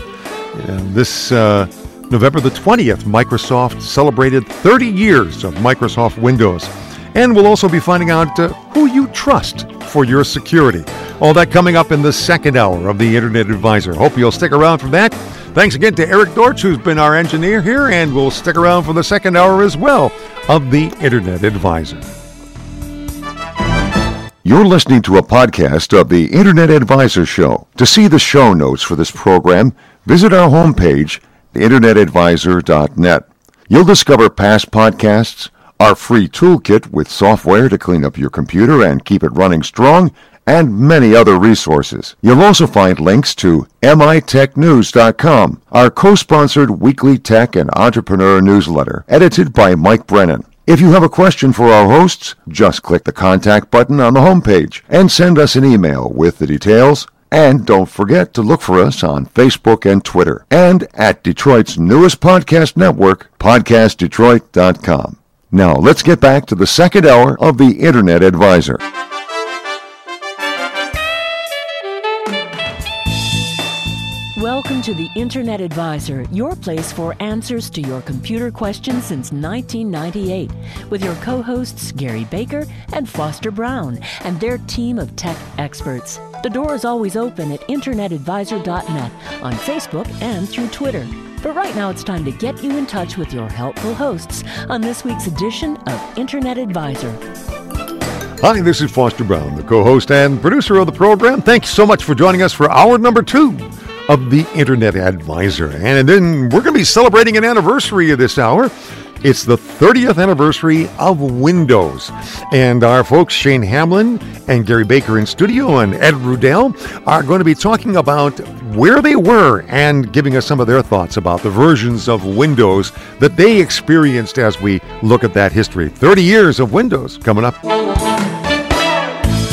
And this uh, November the 20th, Microsoft celebrated 30 years of Microsoft Windows. And we'll also be finding out uh, who you trust for your security. All that coming up in the second hour of the Internet Advisor. Hope you'll stick around for that. Thanks again to Eric Dortch, who's been our engineer here, and we'll stick around for the second hour as well of the Internet Advisor. You're listening to a podcast of the Internet Advisor Show. To see the show notes for this program, visit our homepage, theinternetadvisor.net. You'll discover past podcasts, our free toolkit with software to clean up your computer and keep it running strong, and many other resources. You'll also find links to mitechnews.com, our co-sponsored weekly tech and entrepreneur newsletter, edited by Mike Brennan. If you have a question for our hosts, just click the contact button on the homepage and send us an email with the details And don't forget to look for us on Facebook and Twitter and at Detroit's newest podcast network, podcastdetroit.com. Now, let's get back to the second hour of the Internet Advisor. Welcome to the Internet Advisor, your place for answers to your computer questions since 1998, with your co hosts Gary Baker and Foster Brown and their team of tech experts. The door is always open at InternetAdvisor.net on Facebook and through Twitter. But right now, it's time to get you in touch with your helpful hosts on this week's edition of Internet Advisor. Hi, this is Foster Brown, the co host and producer of the program. Thank you so much for joining us for hour number two of the Internet Advisor. And then we're going to be celebrating an anniversary of this hour. It's the 30th anniversary of Windows. And our folks, Shane Hamlin and Gary Baker in studio and Ed Rudell, are going to be talking about where they were and giving us some of their thoughts about the versions of Windows that they experienced as we look at that history. 30 years of Windows coming up.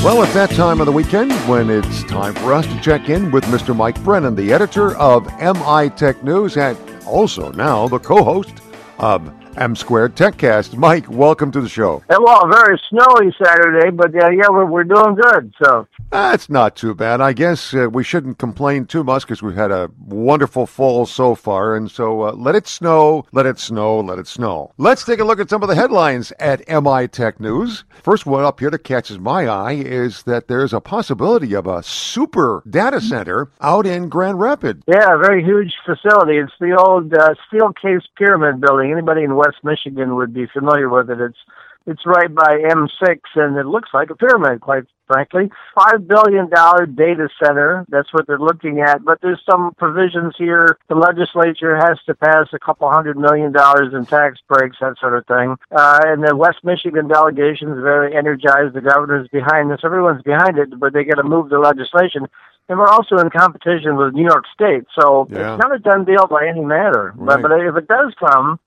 Well, it's that time of the weekend when it's time for us to check in with Mr. Mike Brennan, the editor of MI Tech News and also now the co host of M Squared TechCast. Mike, welcome to the show. Well, a very snowy Saturday, but uh, yeah, we're, we're doing good. So that's not too bad. I guess uh, we shouldn't complain too much because we've had a wonderful fall so far. And so uh, let it snow, let it snow, let it snow. Let's take a look at some of the headlines at MI Tech News. First one up here that catches my eye is that there's a possibility of a super data center out in Grand Rapids. Yeah, a very huge facility. It's the old uh, Steelcase pyramid building. Anybody in West Michigan would be familiar with it. It's it's right by M6, and it looks like a pyramid, quite frankly. $5 billion data center, that's what they're looking at, but there's some provisions here. The legislature has to pass a couple hundred million dollars in tax breaks, that sort of thing. Uh, and the West Michigan delegation is very energized. The governor's behind this. Everyone's behind it, but they got to move the legislation. And we're also in competition with New York State, so yeah. it's not a done deal by any matter. Right. But, but if it does come,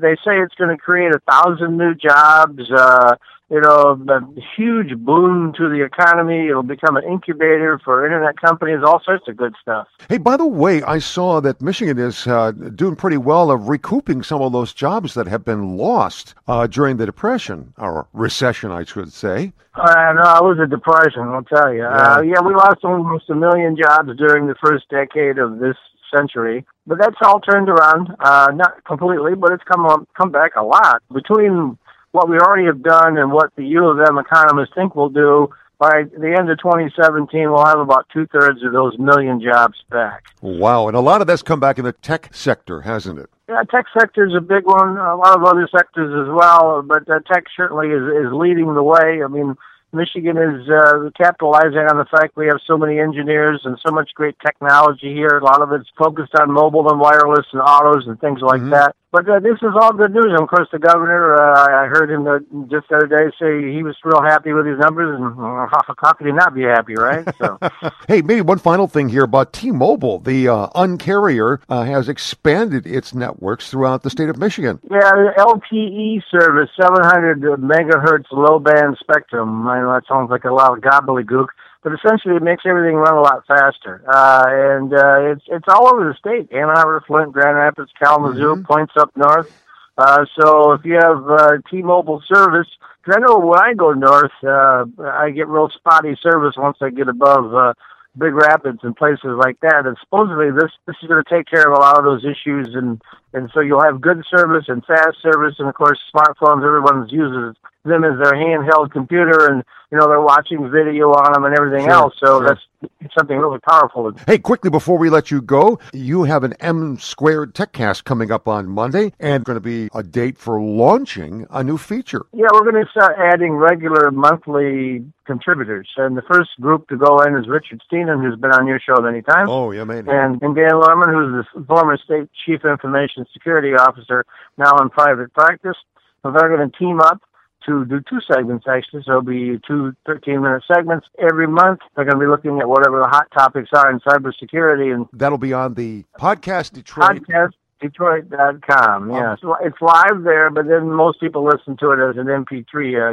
they say it's going to create a thousand new jobs. Uh, you know, a huge boom to the economy. It'll become an incubator for internet companies, all sorts of good stuff. Hey, by the way, I saw that Michigan is uh, doing pretty well of recouping some of those jobs that have been lost uh, during the Depression, or recession, I should say. Uh, no, it was a depression, I'll tell you. Yeah. Uh, yeah, we lost almost a million jobs during the first decade of this century. But that's all turned around, uh, not completely, but it's come on, come back a lot. Between what we already have done and what the U of M economists think we'll do, by the end of 2017, we'll have about two thirds of those million jobs back. Wow, and a lot of that's come back in the tech sector, hasn't it? Yeah, tech sector is a big one. A lot of other sectors as well, but uh, tech certainly is is leading the way. I mean, Michigan is uh, capitalizing on the fact we have so many engineers and so much great technology here. A lot of it's focused on mobile and wireless and autos and things like mm-hmm. that. But uh, this is all good news. And of course, the governor, uh, I heard him uh, just the other day say he was real happy with his numbers, and uh, how could he not be happy, right? So, hey, maybe one final thing here about T-Mobile. The uh, Uncarrier uh, has expanded its networks throughout the state of Michigan. Yeah, LTE service, 700 megahertz low band spectrum. I know that sounds like a lot of gobbledygook but essentially it makes everything run a lot faster. Uh, and uh, it's it's all over the state: Ann Arbor, Flint, Grand Rapids, Kalamazoo, mm-hmm. points up north. Uh, so if you have uh, T-Mobile service, because I know when I go north, uh, I get real spotty service once I get above uh, Big Rapids and places like that. And supposedly this this is going to take care of a lot of those issues, and and so you'll have good service and fast service, and of course smartphones. Everyone uses them as their handheld computer, and you know, they're watching video on them and everything sure, else. So sure. that's something really powerful. Hey, quickly before we let you go, you have an M squared TechCast coming up on Monday, and going to be a date for launching a new feature. Yeah, we're going to start adding regular monthly contributors, and the first group to go in is Richard Stiennon, who's been on your show many times. Oh, yeah, man. And, and Dan Lohrmann, who's the former state chief information security officer, now in private practice. So they're going to team up to do two segments actually. So it'll be two 13 minute segments every month. They're going to be looking at whatever the hot topics are in cybersecurity. And that'll be on the podcast Detroit. Podcast Detroit.com. Oh. Yeah, so it's live there, but then most people listen to it as an MP3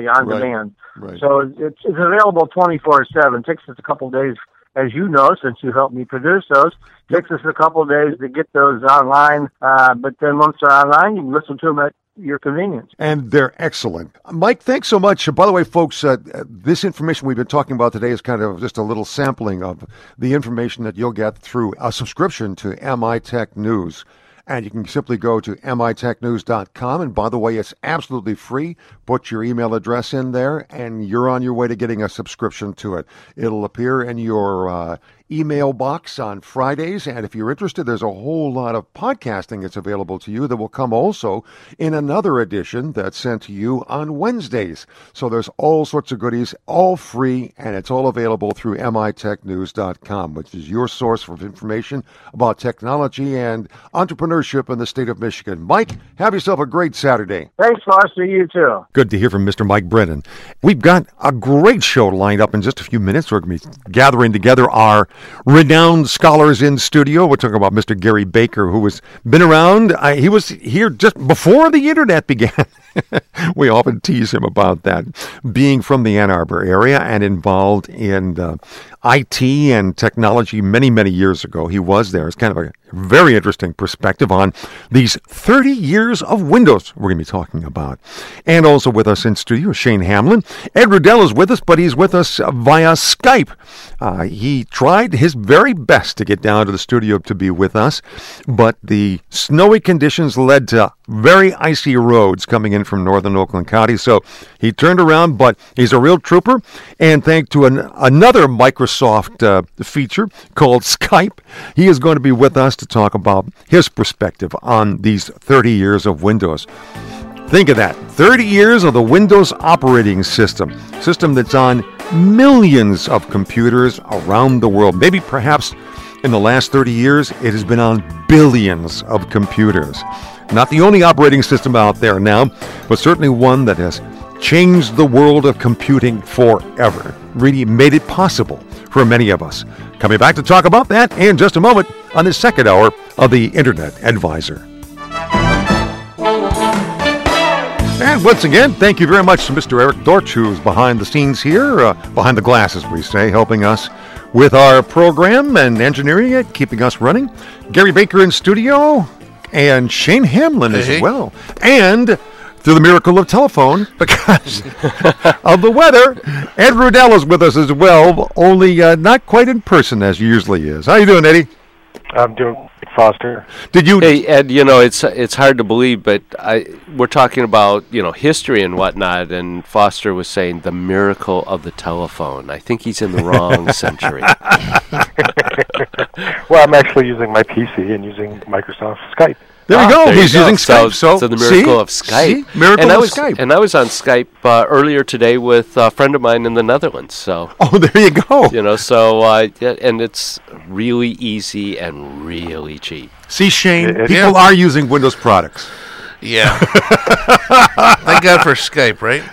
uh, on right. demand. Right. So it's, it's available 24 7. Takes us a couple days as you know, since you helped me produce those. Takes us a couple of days to get those online, uh, but then once they're online, you can listen to them at your convenience. And they're excellent. Mike, thanks so much. By the way, folks, uh, this information we've been talking about today is kind of just a little sampling of the information that you'll get through a subscription to MI Tech News. And you can simply go to mitechnews.com. And by the way, it's absolutely free. Put your email address in there, and you're on your way to getting a subscription to it. It'll appear in your uh, email box on Fridays. And if you're interested, there's a whole lot of podcasting that's available to you that will come also in another edition that's sent to you on Wednesdays. So there's all sorts of goodies, all free, and it's all available through mitechnews.com, which is your source for information about technology and entrepreneurship in the state of Michigan. Mike, have yourself a great Saturday. Thanks, Foster. You too. Good to hear from Mr. Mike Brennan. We've got a great show lined up in just a few minutes. We're going to be gathering together our renowned scholars in studio. We're talking about Mr. Gary Baker, who has been around. I, he was here just before the internet began. we often tease him about that, being from the Ann Arbor area and involved in IT and technology many, many years ago. He was there. It's kind of a very interesting perspective on these 30 years of Windows we're going to be talking about. And also with us in studio, Shane Hamlin. Ed Rudell is with us, but he's with us via Skype. Uh, he tried his very best to get down to the studio to be with us, but the snowy conditions led to very icy roads coming in from northern Oakland County. So he turned around, but he's a real trooper. And thanks to an, another Microsoft uh, feature called Skype, he is going to be with us to talk about his perspective on these 30 years of Windows. Think of that 30 years of the Windows operating system, system that's on millions of computers around the world. Maybe perhaps in the last 30 years, it has been on billions of computers. Not the only operating system out there now, but certainly one that has changed the world of computing forever. Really made it possible for many of us. Coming back to talk about that in just a moment on the second hour of the Internet Advisor. And once again, thank you very much to Mr. Eric Dortch, who's behind the scenes here, uh, behind the glasses, we say, helping us with our program and engineering it, keeping us running. Gary Baker in studio, and Shane Hamlin Hey, as well. And through the miracle of telephone, because of the weather, Ed Rudell is with us as well, only uh, not quite in person as he usually is. How you doing, Eddie? I'm doing Foster. Did you? Hey Ed, you know it's it's hard to believe, but I we're talking about you know history and whatnot, and Foster was saying the miracle of the telephone. I think he's in the wrong century. Well, I'm actually using my PC and using Microsoft Skype. There we Ah, go. there you He's go. using Skype. So, So, the miracle see? of Skype. See? Miracle and I of was, Skype. And I was on Skype uh, earlier today with a friend of mine in the Netherlands. So oh, there you go. you know, so uh, yeah, and it's really easy and really cheap. See, Shane, It- it- people are using Windows products. Yeah. Thank God for Skype, right?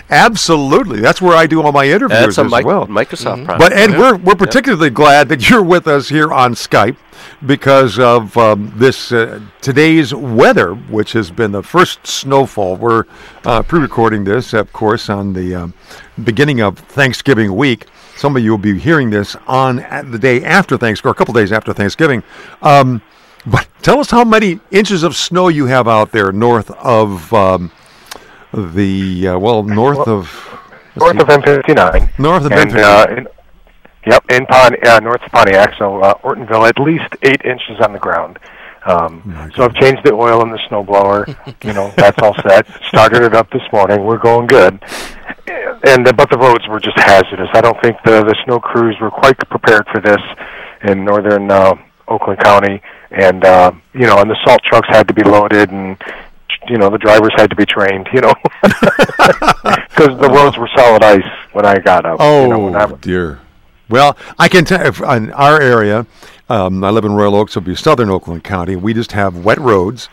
Absolutely. That's where I do all my interviews That's a as mic- well. Microsoft product. But Ed, we're we're particularly glad that you're with us here on Skype because of um, this uh, today's weather, which has been the first snowfall. We're uh, pre-recording this, of course, on the um, beginning of Thanksgiving week. Some of you will be hearing this on the day after Thanksgiving, or a couple days after Thanksgiving. Um, but tell us how many inches of snow you have out there north of um, the uh, well, north of North of M59. north of and, Bentonville. uh, in, yep, in Pon- uh, north of Pontiac, so uh, Ortonville, at least eight inches on the ground. Um, so I've changed the oil in the snowblower. you know, that's all set. Started it up this morning. We're going good. And but the roads were just hazardous. I don't think the the snow crews were quite prepared for this in northern uh, Oakland County. And uh, you know, and the salt trucks had to be loaded, and you know the drivers had to be trained. You know, because the roads were solid ice when I got up. Oh you know, I, dear. Well, I can tell in our area. Um, I live in Royal Oaks, it'll be southern Oakland County. We just have wet roads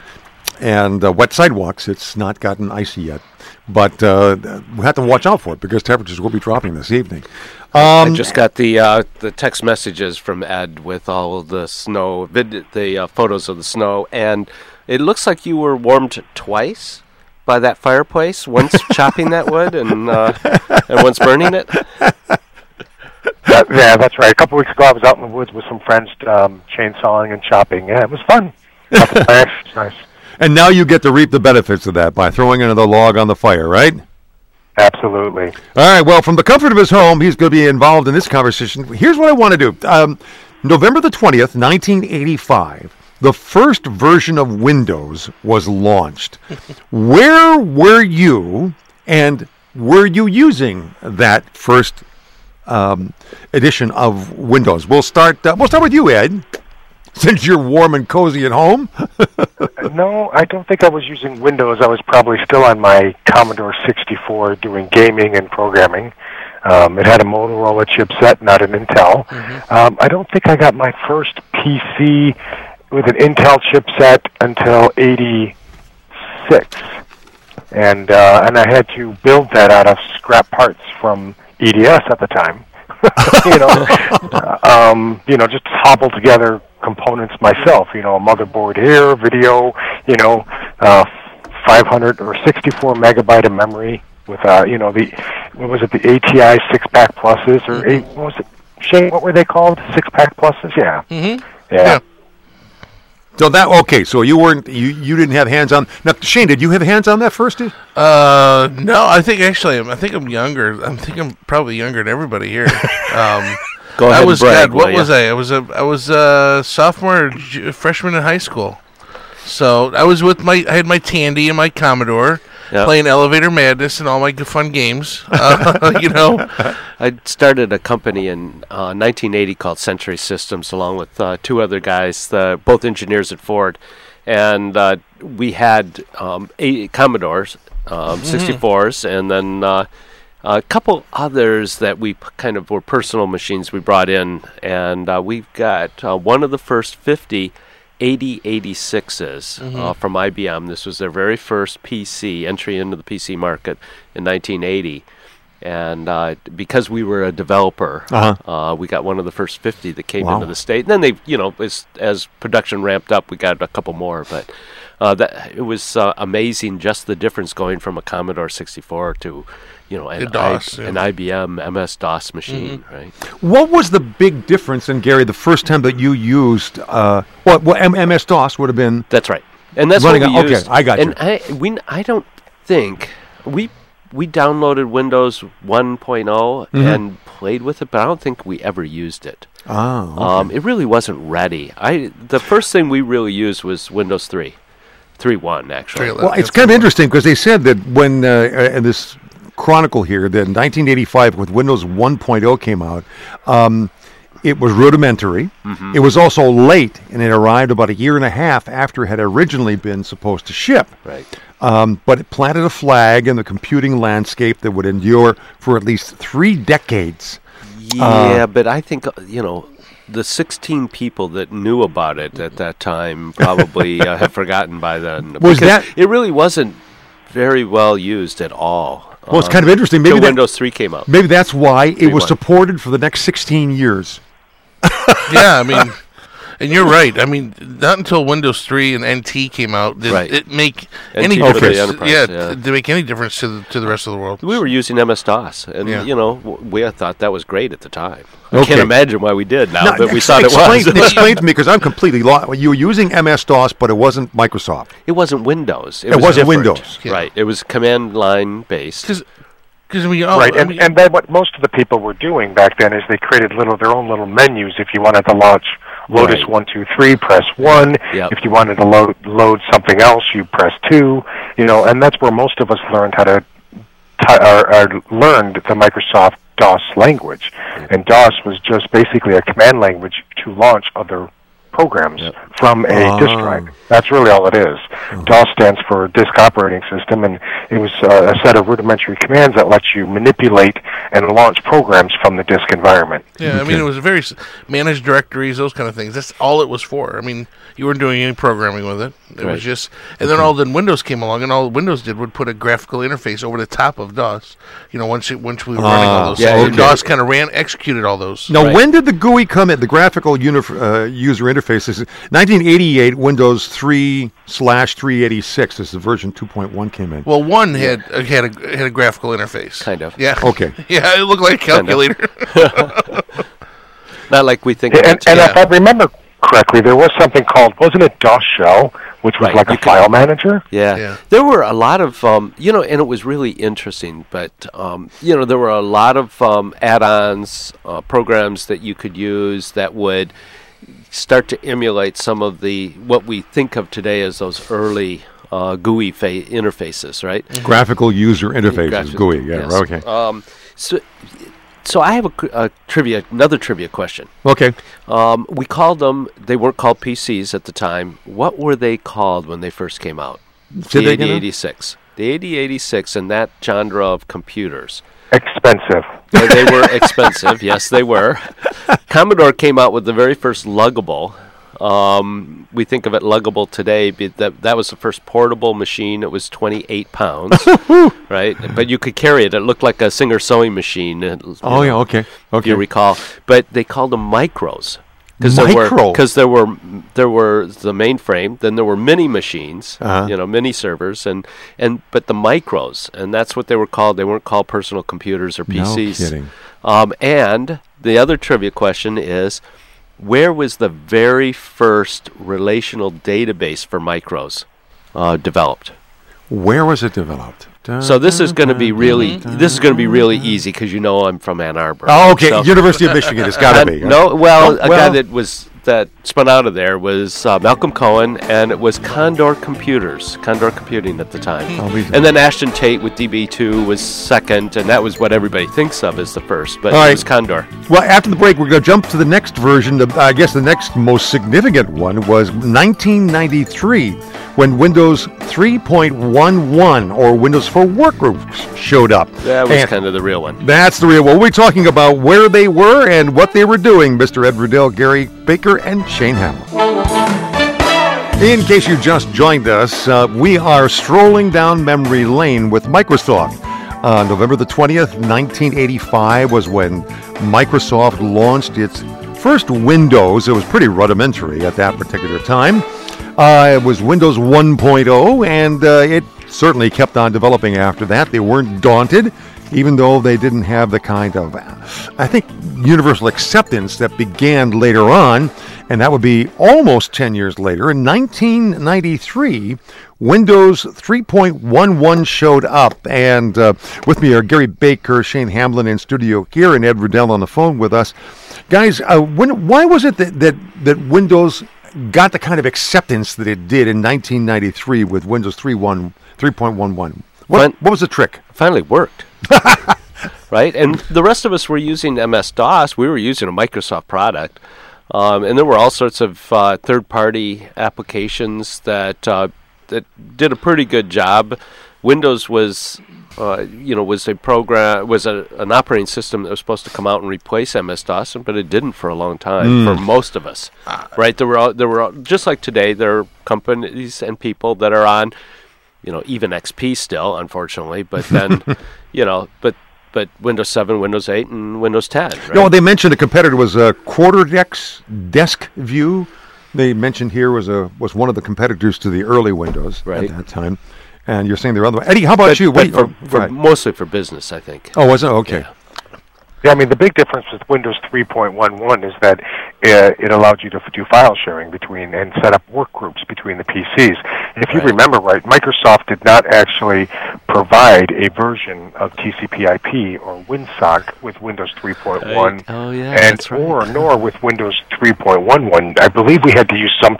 and uh, wet sidewalks. It's not gotten icy yet, but uh, we have to watch out for it because temperatures will be dropping this evening. Um, I just got the uh, the text messages from Ed with all of the snow, vid- the uh, photos of the snow, and it looks like you were warmed twice by that fireplace. Once chopping that wood and uh, and once burning it. Yeah, yeah, that's right. A couple weeks ago, I was out in the woods with some friends, um, chainsawing and chopping. Yeah, it was fun. Lots of. It's nice. And now you get to reap the benefits of that by throwing another log on the fire, right? Absolutely. All right. Well, from the comfort of his home, he's going to be involved in this conversation. Here's what I want to do. Um, November the 20th, 1985, the first version of Windows was launched. Where were you, and were you using that first um, edition of Windows? We'll start. Uh, we'll start with you, Ed, since you're warm and cozy at home. No, I don't think I was using Windows. I was probably still on my Commodore 64 doing gaming and programming. Um, it had a Motorola chipset, not an Intel. Um, I don't think I got my first PC with an Intel chipset until '86, and uh, and I had to build that out of scrap parts from EDS at the time. you know, um, you know, just hobble together components myself. You know, a motherboard here, video. You know, uh, 500 or 64 megabyte of memory with uh, you know the what was it the ATI six pack pluses or eight, what was it? Shane, what were they called? Six pack pluses? Yeah. Mm-hmm. Yeah. Yeah. so that okay. So you weren't. You you didn't have hands on. Now, Shane, did you have hands on that first? Ed? Uh, no, I think actually, I'm, I think I'm younger. I think I'm probably younger than everybody here. Um, Go ahead I was brag, God, what was I? I was a I was a sophomore, j- freshman in high school. So I was with my I had my Tandy and my Commodore Yep. playing Elevator Madness and all my good fun games. Uh, you know, I started a company in uh, 1980 called Century Systems, along with uh, two other guys, uh, both engineers at Ford, and uh, we had um, eight Commodores, um, 64s, and then uh, a couple others that we p- kind of were personal machines we brought in, and uh, we've got uh, one of the first 50 8086s uh, from IBM. This was their very first PC entry into the PC market in 1980. And uh, because we were a developer, Uh-huh. uh, we got one of the first 50 that came Wow. into the state. And then they, you know, as, as production ramped up, we got a couple more. But uh, that it was uh, amazing just the difference going from a Commodore 64 to, you know, an, DOS, I- yeah. an IBM MS DOS machine, right? What was the big difference in Gary the first time that you used? Uh, what? Well, M- MS DOS would have been. That's right, and that's Running what we on- okay. I got and you. I we n- I don't think we we downloaded Windows 1 Mm-hmm. and played with it, but I don't think we ever used it. Oh, Um, it really wasn't ready. I the first thing we really used was Windows 3, 3.1 actually. Well, it's kind of interesting because they said that when uh, uh, this chronicle here that in 1985 with Windows 1.0 came out, um, it was rudimentary. Mm-hmm. It was also late, and it arrived about a year and a half after it had originally been supposed to ship. Right. Um, but it planted a flag in the computing landscape that would endure for at least three decades. Yeah, but I think uh, you know the 16 people that knew about it at that time probably uh, have forgotten by then. Was that- it really wasn't very well used at all? Well, it's kind of interesting. Maybe till that- Windows 3 came out. Maybe that's why it was 3.1. supported for the next 16 years. yeah, I mean, and you're right. I mean, not until Windows 3 and NT came out did Right. it make NT any for the difference. enterprise, yeah, yeah. to make any difference to the to the rest of the world. We were using MS DOS, and Yeah. you know w- we thought that was great at the time. I Okay. can't imagine why we did now, Now, but we ex- thought it explain, was. explain to me because I'm completely lost. You were using MS DOS, but it wasn't Microsoft. it wasn't Windows. It, It was wasn't different. Windows. Yeah. right? It was command line based. Because I mean, oh, right, I and mean, and then what most of the people were doing back then is they created little their own little menus. If you wanted to launch Lotus Right. one two three, press one. Yep. If you wanted to load load something else, you press two. You know, and that's where most of us learned how to ti- or, or learned the Microsoft DOS language. And DOS was just basically a command language to launch other programs from a disk Ah. drive. That's really all it is. DOS stands for Disk Operating System, and it was uh, a set of rudimentary commands that let you manipulate and launch programs from the disk environment. yeah, I mean, it was very s- managed directories, those kind of things. That's all it was for. I mean, you weren't doing any programming with it. It Right. was just, and then all then Windows came along, and all Windows did would put a graphical interface over the top of DOS. You know, once it once we were running all Ah, those, yeah, so okay. DOS kind of ran executed all those. Now, Right. when did the GUI come in? The graphical uni- uh, user interface is 1988. Windows 3 slash 386 as the version 2.1 came in. Well, one had uh, had a had a graphical interface. Kind of. Yeah. Okay. yeah, it looked like a Kind of. calculator. Not like we think. Yeah, and, and today. if I remember correctly, there was something called wasn't it DOS Shell, which was Right, like you a could- file manager. Yeah. Yeah. there were a lot of um, you know, and it was really interesting. But um, you know, there were a lot of um, add-ons, uh, programs that you could use that would start to emulate some of the what we think of today as those early uh, GUI fa- interfaces, right? Graphical user interfaces. GUI. Yeah, Yes. okay. Um, so, so I have a, a trivia, another trivia question. Okay. Um, we called them. They weren't called PCs at the time. What were they called when they first came out? Say the again now? 8086. The 8086 and that genre of computers. Expensive. They were expensive. Yes, they were. Commodore came out with the very first luggable. Um, we think of it luggable today. But that that was the first portable machine. It was 28 pounds, right? But you could carry it. It looked like a Singer sewing machine. Oh, yeah, know, okay. If Okay. you recall, but they called them micros because there were because there were there were the mainframe, then there were mini machines, Uh-huh. you know, mini servers, and and but the micros, and that's what they were called. They weren't called personal computers or No PCs. kidding. Um, and the other trivia question is, where was the very first relational database for micros uh, developed? Where was it developed? So this is going to be really this is going to be really easy because you know I'm from Ann Arbor. Oh, okay. So- University of Michigan. It's got to be. No, well, Oh, a guy that was that spun out of there was uh, Malcolm Cohen, and it was Condor Computers, Condor Computing at the time. Oh, and then Ashton Tate with DB2 was second, and that was what everybody thinks of as the first, but All it was Condor. Well, after the break, we're going to jump to the next version. Of, I guess the next most significant one was 1993 when Windows 3.11 or Windows for Workgroups showed up. That was And kind of the real one. That's the real one. We're talking about where they were and what they were doing. Mr. Ed Riddell, Gary Baker, and Shane Hamlin. In case you just joined us, uh, we are strolling down memory lane with Microsoft. Uh, November the 20th, 1985 was when Microsoft launched its first Windows. It was pretty rudimentary at that particular time. Uh, it was Windows 1.0, and uh, it certainly kept on developing after that. They weren't daunted, even though they didn't have the kind of, I think, universal acceptance that began later on, and that would be almost 10 years later. In 1993, Windows 3.11 showed up, and uh, with me are Gary Baker, Shane Hamlin in studio here, and Ed Riddell on the phone with us. Guys, uh, when, why was it that, that, that Windows got the kind of acceptance that it did in 1993 with Windows 3.1 3.11? What, what was the trick? Finally worked. right? And the rest of us were using MS DOS. We were using a Microsoft product. Um, and there were all sorts of uh, third-party applications that uh, that did a pretty good job. Windows was, uh, you know, was a program was a, an operating system that was supposed to come out and replace MS DOS, but it didn't for a long time for mm. most of us. Uh, right? There were all, there were all, just like today. There are companies and people that are on, you know, even XP still, unfortunately. But then, you know, but but Windows 7, Windows 8, and Windows 10. Right? No, they mentioned a competitor was a Quarterdeck's Desk View. They mentioned here was a was one of the competitors to the early Windows Right. at that time. And you're saying they're other. Eddie, how about but, you? Wait, for, oh, for ahead. mostly for business, I think. oh, was it okay? Yeah. Yeah, I mean the big difference with Windows 3.11 is that uh, it allowed you to f- do file sharing between and set up work groups between the PCs. If you remember right, Microsoft did not actually provide a version of TCP/IP or WinSock with Windows 3.1. Right. Oh, yeah, and that's right. or nor with Windows 3.11. I believe we had to use some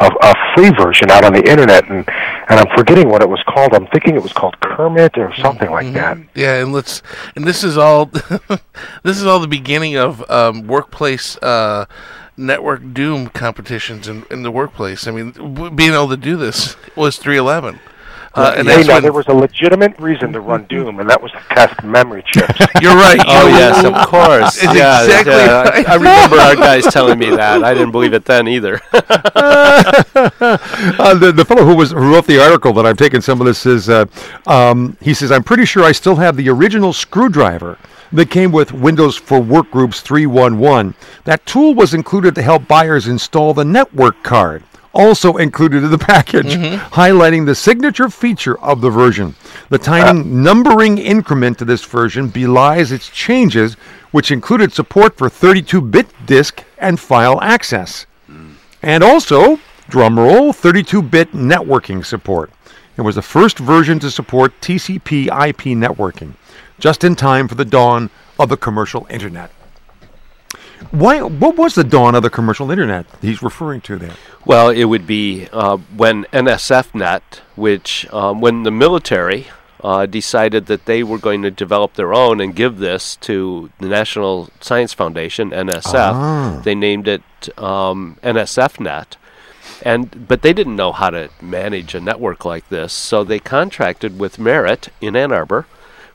a, a free version out on the internet, and and I'm forgetting what it was called. I'm thinking it was called Kermit or something like that. Yeah, and let's and this is all this is all the beginning of um, workplace uh, network doom competitions in, in the workplace. I mean, w- being able to do this was 311. Uh, and Hey, that's now when, there was a legitimate reason to run Doom, and that was to test memory chips. you're right. Oh yes, of course. It's yeah, exactly yeah. right. I, I remember our guys telling me that. I didn't believe it then either. Uh, the, the fellow who was who wrote the article that I've taken some of this is uh, um, he says I'm pretty sure I still have the original screwdriver that came with Windows for Workgroups 3.11. That tool was included to help buyers install the network card. also included in the package, mm-hmm. highlighting the signature feature of the version. The tiny uh. numbering increment to this version belies its changes, which included support for 32 bit disk and file access. Mm. And also, drumroll, 32 bit networking support. It was the first version to support TCP IP networking, just in time for the dawn of the commercial internet. Why? What was the dawn of the commercial internet he's referring to there? Well, it would be uh, when NSFNet, which um, when the military uh, decided that they were going to develop their own and give this to the National Science Foundation (NSF), Ah. they named it um, NSFNet. And but they didn't know how to manage a network like this, so they contracted with Merit in Ann Arbor,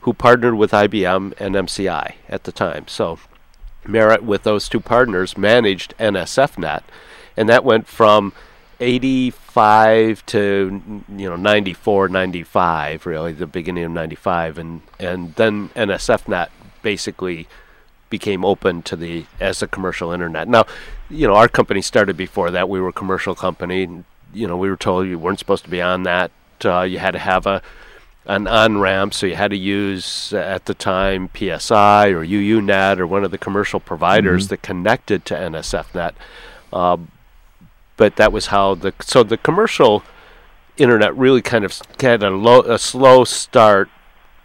who partnered with IBM and MCI at the time. So Merit, with those two partners, managed NSFNet, and that went from 85 to you know 94, 95, really the beginning of 95, and and then NSFNet basically became open to the as a commercial internet. Now, you know, our company started before that. We were a commercial company. You know, we were told you weren't supposed to be on that. Uh, you had to have a an on ramp, so you had to use uh, at the time PSI or UUNet or one of the commercial providers that connected to NSFNet. Uh, but that was how the so the commercial internet really kind of had a low a slow start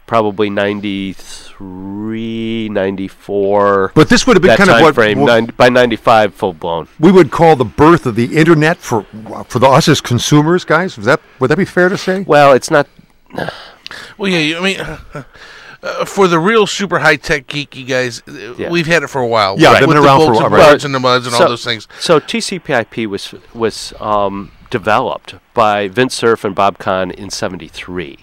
probably 93 94 But this would have been kind of what frame what nine, by 95 full blown we would call the birth of the internet for for the, us as consumers, guys. Is that would that be fair to say? well it's not Well, yeah, I mean, uh, for the real super high tech geeky guys, uh, Yeah. we've had it for a while. Yeah, with they've been the around for a while, and right. boards and the muds and all those things. So TCP/IP was was um, developed by Vince Cerf and Bob Kahn in '73,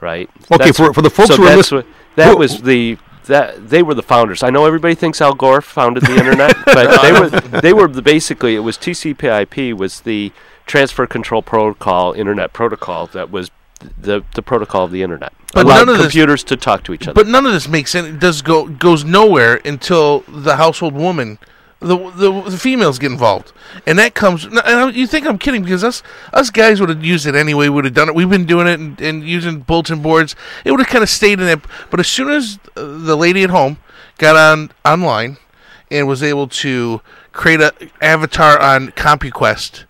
right? Okay, for- for the folks so who are that's lis- what, that who- was the that they were the founders. I know everybody thinks Al Gore founded the internet, but they were they were the, basically it was TCP/IP was the transfer control protocol, internet protocol that was the the protocol of the internet. But Allowed none of this- computers to talk to each other. But none of this makes sense. It does go goes nowhere until the household woman, the the, the females get involved, and that comes. And I- you think I'm kidding because us us guys would have used it anyway. Would have done it. We've been doing it and, and using bulletin boards. It would have kind of stayed in it. But as soon as uh, the lady at home got on online and was able to create a avatar on CompuQuest,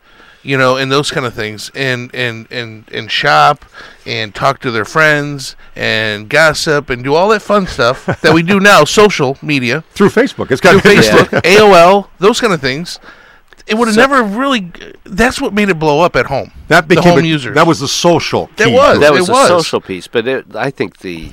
you know, and those kind of things, and and and and shop and talk to their friends and gossip and do all that fun stuff that we do now, social media Through Facebook, it's got through Facebook, AOL, those kind of things. It would have never really. That's what made it blow up at home. That the became home a- users. That was the social. That key. was. that it was a was. social piece, but it, I think the,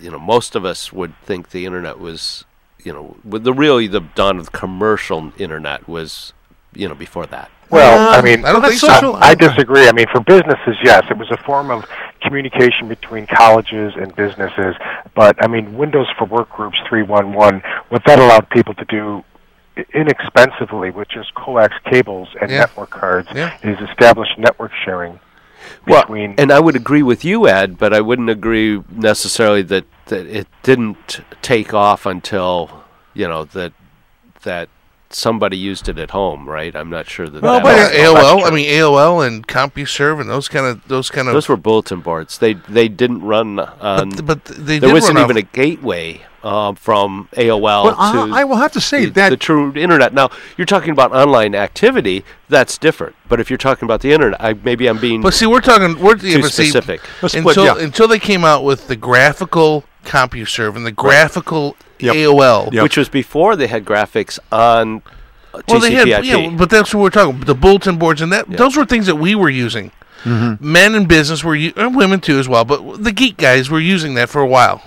you know, most of us would think the internet was, you know, with the really the dawn of the commercial internet was, you know, before that. Well, Uh, I mean, I don't that's think so. social- I disagree. I mean, for businesses, yes, it was a form of communication between colleges and businesses. But I mean, Windows for Workgroups 311, what that allowed people to do inexpensively with just coax cables and Yeah. network cards Yeah. is establish network sharing Well, and I would agree with you, Ed, but I wouldn't agree necessarily that, that it didn't take off until, you know, that that somebody used it at home, right? I'm not sure that. Well, that but AOL. I mean AOL and CompuServe and those kind of those kind of. those were bulletin boards. They they didn't run on. but, but they there wasn't even off- a gateway um, from AOL But to I, I will have to say the, that the true internet. Now you're talking about online activity. That's different. But if you're talking about the internet, I, maybe I'm being But see, we're talking we're too see, specific. Until yeah. until they came out with the graphical CompuServe and the graphical Yep. AOL. Yep. which was before they had graphics on Well, they had, TCP/IP. yeah, but that's what we're talking. about. The bulletin boards and that those were things that we were using. Mm-hmm. Men in business were, and women too as well. But the geek guys were using that for a while.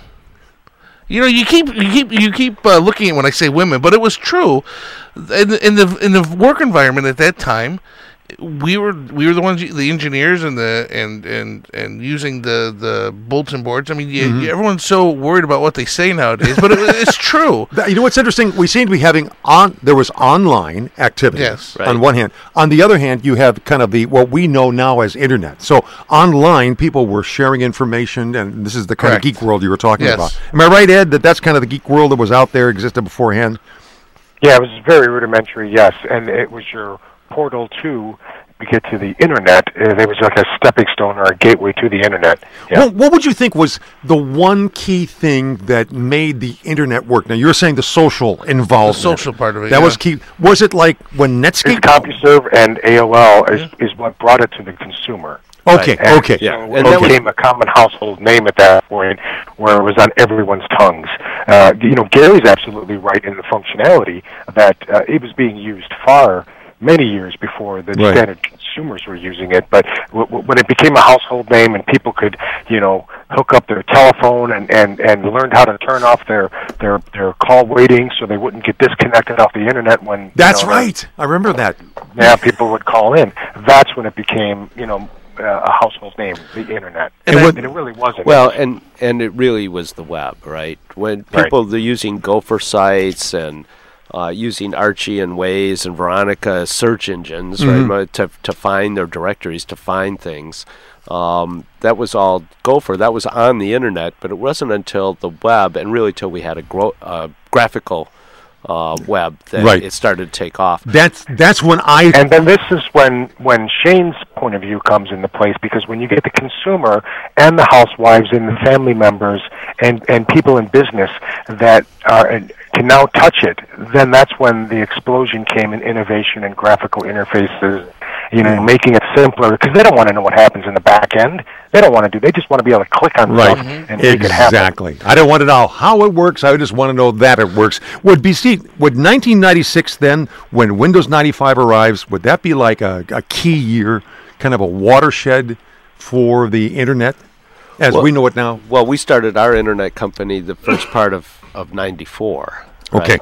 You know, you keep you keep you keep uh, looking at when I say women, but it was true. In the, in the in the work environment at that time, we were we were the ones the engineers and the and and and using the the bulletin boards. I mean, you, Mm-hmm. you- everyone's so worried about what they say nowadays, but it, it's true. That- You know what's interesting? We seem to be having on. There was online activity Yes. on one hand. On the other hand, you have kind of the what we know now as internet. So online, people were sharing information, and this is the kind Correct. of geek world you were talking Yes. about. Am I right, Ed? That that's kind of the geek world that was out there, existed beforehand. Yeah, it was very rudimentary, yes, and it was your portal to we get to the internet, uh, there was like a stepping stone or a gateway to the internet. Yeah. What, what would you think was the one key thing that made the internet work? Now you're saying the social involvement, social part of it, That yeah. was key. Was it like when It's Netscape? CompuServe and AOL is, is what brought it to the consumer. Okay, And okay. so Yeah, it and was- became a common household name at that point, where it was on everyone's tongues. Uh, you know, Gary's absolutely right in the functionality that uh, it was being used far many years before the Right. standard consumers were using it. But w- w- when it became a household name and people could, you know, hook up their telephone and and and learned how to turn off their their their call waiting so they wouldn't get disconnected off the internet when you That's know, right. I remember that. yeah, people would call in. That's when it became, you know, uh, a household name, the internet. And And, what- it really wasn't. Well, and and it really was the web, right? When Right. people they're using Gopher sites and uh, using Archie and WAIS and Veronica search engines, right, to to find their directories, to find things. Um, that was all Gopher. That was on the internet, but it wasn't until the web and really till we had a gro- uh, graphical uh, web that Right. it started to take off. That's that's when I and then this is when when Shane's point of view comes into place because when you get the consumer and the housewives and the family members and and people in business that are can now touch it, then that's when the explosion came in innovation and graphical interfaces. You know, making it simpler because they don't want to know what happens in the back end. They don't want to do. They just want to be able to click on Right. stuff and make it happen. Exactly. I don't want to know how it works. I just want to know that it works. Would be see would 1996 then, when Windows 95 arrives, would that be like a, a key year, kind of a watershed for the internet as Well- we know it now? Well, we started our internet company the first part of of '94. Okay.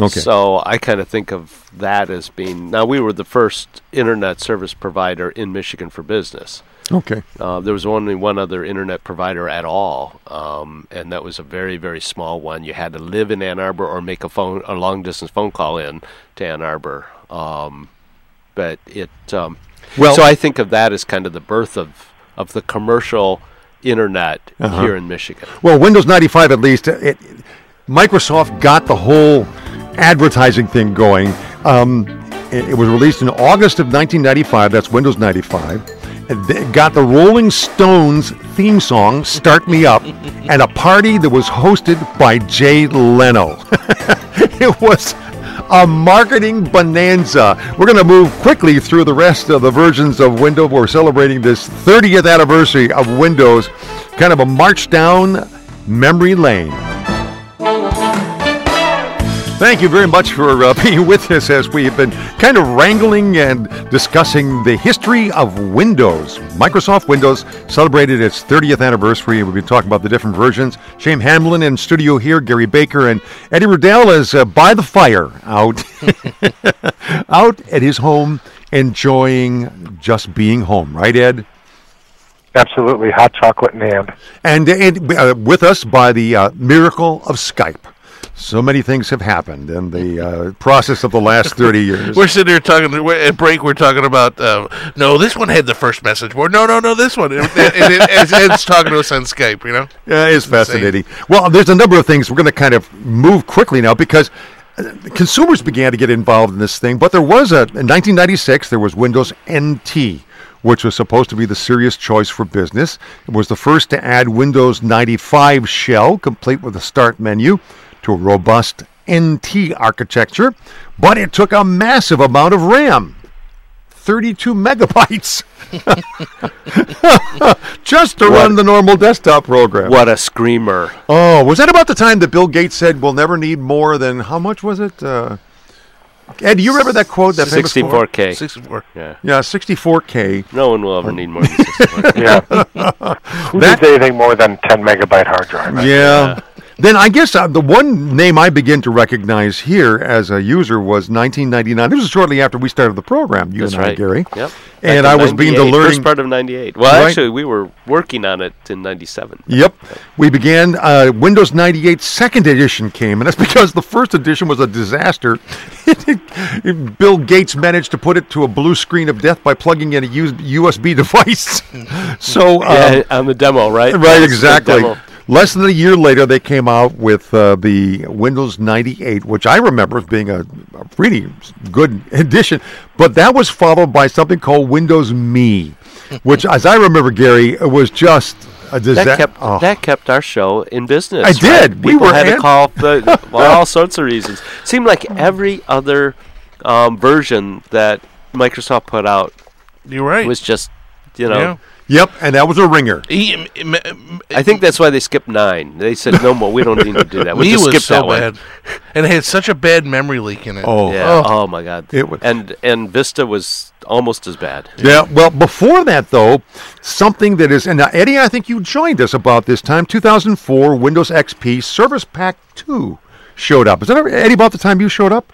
Okay. So I kind of think of that as being now we were the first internet service provider in Michigan for business. Okay. Uh, there was only one other internet provider at all, um, and that was a very very small one. You had to live in Ann Arbor or make a phone a long distance phone call in to Ann Arbor. Um, but it um, Well- so I think of that as kind of the birth of of the commercial internet Uh-huh. here in Michigan. Well, Windows 95 at least, it, Microsoft got the whole advertising thing going. Um, it, was released in August of 1995. That's Windows 95. It got the Rolling Stones theme song, Start Me Up, and a party that was hosted by Jay Leno. it was a marketing bonanza. We're going to move quickly through the rest of the versions of Windows. We're celebrating this 30th anniversary of Windows, kind of a march down memory lane. Thank you very much for uh, being with us as we have been kind of wrangling and discussing the history of Windows. Microsoft Windows celebrated its 30th anniversary, we've been talking about the different versions. Shane Hamlin in studio here, Gary Baker, and Eddie Riddell is uh, by the fire out, out at his home, enjoying just being home. Right, Ed? Absolutely, hot chocolate in hand. And, and uh, with us by the uh, miracle of Skype. So many things have happened in the uh, process of the last 30 years. We're sitting here talking at break. We're talking about uh, no, this one had the first message board. No, no, no, this one. And, and, and it, Ed's, Ed's talking to us on Skype. You know. Yeah, it's fascinating. Well, there's a number of things we're going to kind of move quickly now because uh, consumers began to get involved in this thing. But there was a in 1996 there was Windows NT, which was supposed to be the serious choice for business. It was the first to add Windows 95 shell, complete with a start menu, to a robust NT architecture. But it took a massive amount of RAM. 32 megabytes just to run the normal desktop program. What a screamer! Oh, was that about the time that Bill Gates said we'll never need more than how much was it? Uh, Ed, do you remember that quote? That famous quote? 64k. Sixty-four. Yeah. Yeah, 64K. No one will ever need more than 64k. Yeah. Who That- needs anything more than 10 megabyte hard drive? Yeah. Then I guess uh, the one name I begin to recognize here as a user was 1999. This was shortly after we started the program, you That's and I. Gary. Yep. And I was being the 98, learning. First part of '98. Well, Right. actually, we were working on it in '97. Yep. We began, uh, Windows 98 second edition came, and that's because the first edition was a disaster. Bill Gates managed to put it to a blue screen of death by plugging in a USB device. so, um, yeah, on the demo, right? right, exactly. Demo. less than a year later, they came out with uh, the Windows 98, which I remember as being a, a really good addition. But that was followed by something called Windows Me, which, as I remember, Gary, it was just a disaster. That kept that kept our show in business. I did. right? We People were had an- to call for for all sorts of reasons. Seemed like every other um, version that Microsoft put out You're right. was just, you know. Yeah. Yep, and that was a ringer. He, m- m- m- I think that's why they skipped nine. They said no more. We don't need to do that. We me just was so that one. and it had such a bad memory leak in it. Oh, Yeah. Oh. oh. my God. It was- and and Vista was almost as bad. Yeah, well, before that, though, something that is, and now, Eddie, I think you joined us about this time, 2004 Windows XP Service Pack 2 showed up. Is that Eddie about the time you showed up?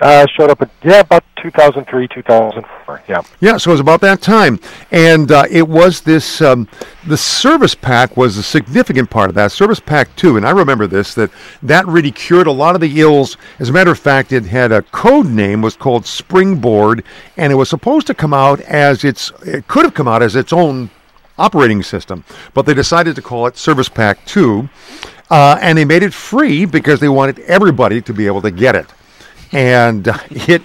Uh, showed up at yeah about 2003, 2004. Yeah. Yeah, so it was about that time, and uh, it was this. Um, the Service Pack was a significant part of that Service Pack Two, and I remember this that that really cured a lot of the ills. As a matter of fact, it had a code name was called Springboard, and it was supposed to come out as its. It could have come out as its own operating system, but they decided to call it Service Pack Two, uh, and they made it free because they wanted everybody to be able to get it, and uh, it